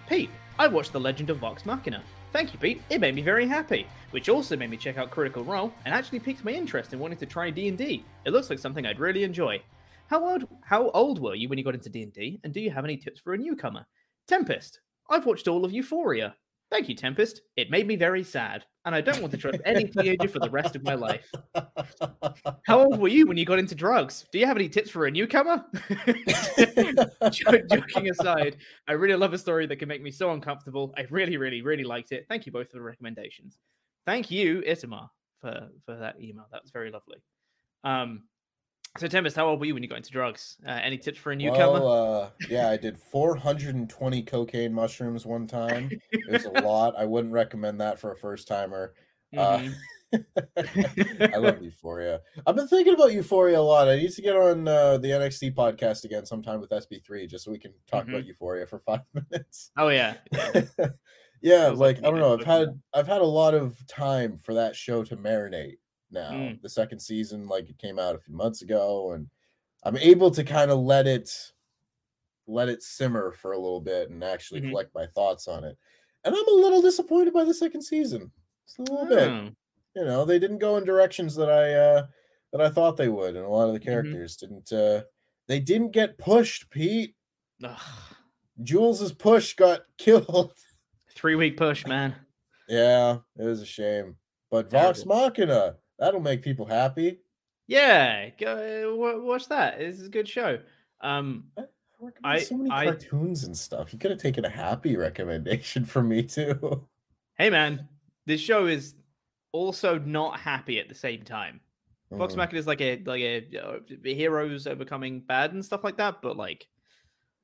Pete, I watched The Legend of Vox Machina. Thank you, Pete. It made me very happy, which also made me check out Critical Role and actually piqued my interest in wanting to try D&D. It looks like something I'd really enjoy. How old how old were you when you got into D&D and do you have any tips for a newcomer? Tempest, I've watched all of Euphoria. Thank you, Tempest. It made me very sad, and I don't want to trust any teenager for the rest of my life. How old were you when you got into drugs? Do you have any tips for a newcomer? *laughs* Jo- Joking aside, I really love a story that can make me so uncomfortable. I really, really, really liked it. Thank you both for the recommendations. Thank you, Itamar, for for that email. That was very lovely. Um, so Tempest, how old were you when you got into drugs? Uh, any tips for a newcomer? Well, uh, yeah, I did 420 cocaine mushrooms one time. It was a *laughs* lot. I wouldn't recommend that for a first timer. Mhm. *laughs* I love Euphoria. I've been thinking about Euphoria a lot. I need to get on uh, the NXT podcast again sometime with SB3 just so we can talk Mm-hmm. about Euphoria for five *laughs* minutes. oh yeah, Yeah, like like I don't know. I've had I've had a lot of time for that show to marinate now. Mm. The second season, like it came out a few months ago, and I'm able to kind of let it let it simmer for a little bit and actually Mhm. collect my thoughts on it. And I'm a little disappointed by the second season. Just a little bit. Oh. You know, they didn't go in directions that I uh that I thought they would, and a lot of the Mm-hmm. characters didn't uh they didn't get pushed, Pete. Ugh. Jules's push got *laughs* killed. Three week push, man. Yeah, it was a shame. But Vox. Machina, that'll make people happy. Yeah, go watch that. This is a good show. Um, I so many I- cartoons and stuff. You could have taken a happy recommendation *laughs* from me too. hey man, this show is also not happy at the same time. Mm. Machina is like a like a uh, heroes overcoming bad and stuff like that, but like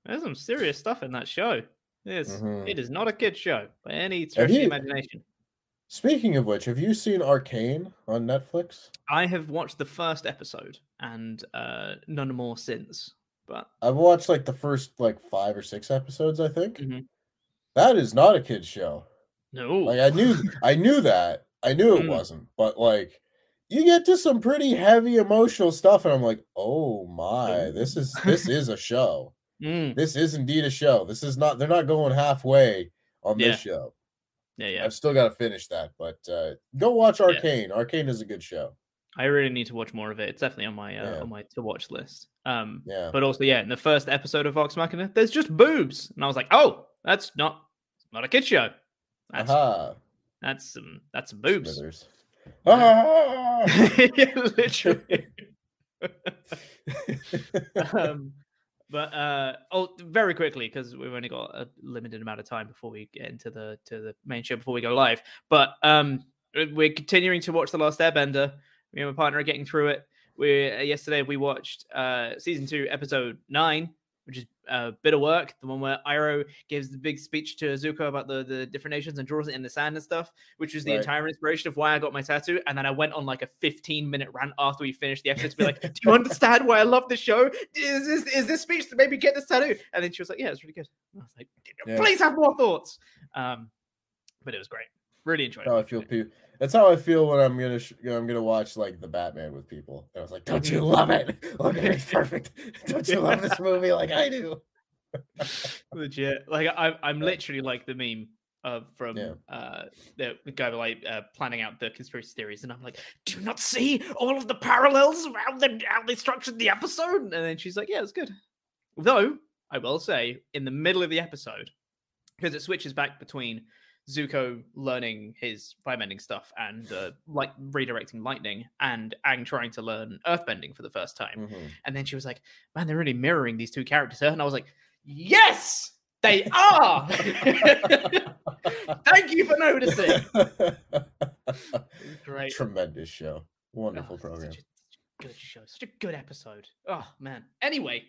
there's some serious stuff in that show. It's Mhm. it is not a kid show by any stretch of the imagination. Speaking of which, have you seen Arcane on Netflix? I have watched the first episode and uh none more since. But I've watched like the first like five or six episodes, I think. Mhm. That is not a kid's show. no, Like I knew I knew that. I knew it *laughs* Mm. wasn't, but like you get to some pretty heavy emotional stuff, and I'm like, oh my, this is *laughs* this is a show. Mm, This is indeed a show. This is not they're not going halfway on this show. Yeah, yeah. I've still got to finish that, but uh go watch Arcane. Arcane is a good show. I really need to watch more of it. It's definitely on my uh, Yeah. on my to watch list. Um, Yeah. but also, yeah, in the first episode of Vox Machina, there's just boobs, and I was like, oh, that's not not a kid show. That's Aha. that's some that's some boobs. Smithers. Ah! *laughs* Yeah, Literally. *laughs* *laughs* um, but uh, oh, very quickly because we've only got a limited amount of time before we get into the to the main show before we go live. But um, we're continuing to watch The Last Airbender. Me and my partner are getting through it. We uh, yesterday we watched uh season two, episode nine, which is a bit of work. The one where Iroh gives the big speech to Zuko about the the different nations and draws it in the sand and stuff, which was the Right. entire inspiration of why I got my tattoo. And then I went on like a 15 minute rant after we finished the episode to be like, *laughs* "Do you understand why I love this show? Is this is this speech to maybe get this tattoo?" And then she was like, "Yeah, it's really good." And I was like, Yeah. "Please have more thoughts." Um, but it was great. Really enjoyed. That's how I feel. it. That's how I feel when I'm gonna sh- I'm gonna watch like the Batman with people. And I was like, "Don't you love it? *laughs* Look at it, it's *laughs* perfect. Don't you love this movie like I do?" *laughs* legit like I, i'm literally like the meme uh, from Yeah. uh the, the guy like uh, planning out the conspiracy theories and i'm like do you not see all of the parallels around the how they structured the episode and then she's like yeah it's good though i will say in the middle of the episode because it switches back between Zuko learning his firebending stuff and uh, like redirecting lightning, and Aang trying to learn earthbending for the first time. Mhm. And then she was like, "Man, they're really mirroring these two characters." And I was like, "Yes, they are." *laughs* Thank you for noticing. *laughs* Great. Tremendous show. Wonderful Oh, program. Such a good show. Such a good episode. Oh man. Anyway,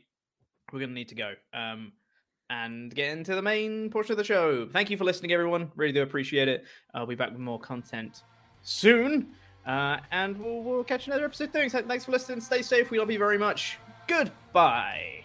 we're gonna need to go. Um and get into the main portion of the show. Thank you for listening, everyone. Really do appreciate it. I'll be back with more content soon. Uh, and we'll, we'll catch another episode soon. Thanks for listening. Stay safe. We love you very much. Goodbye.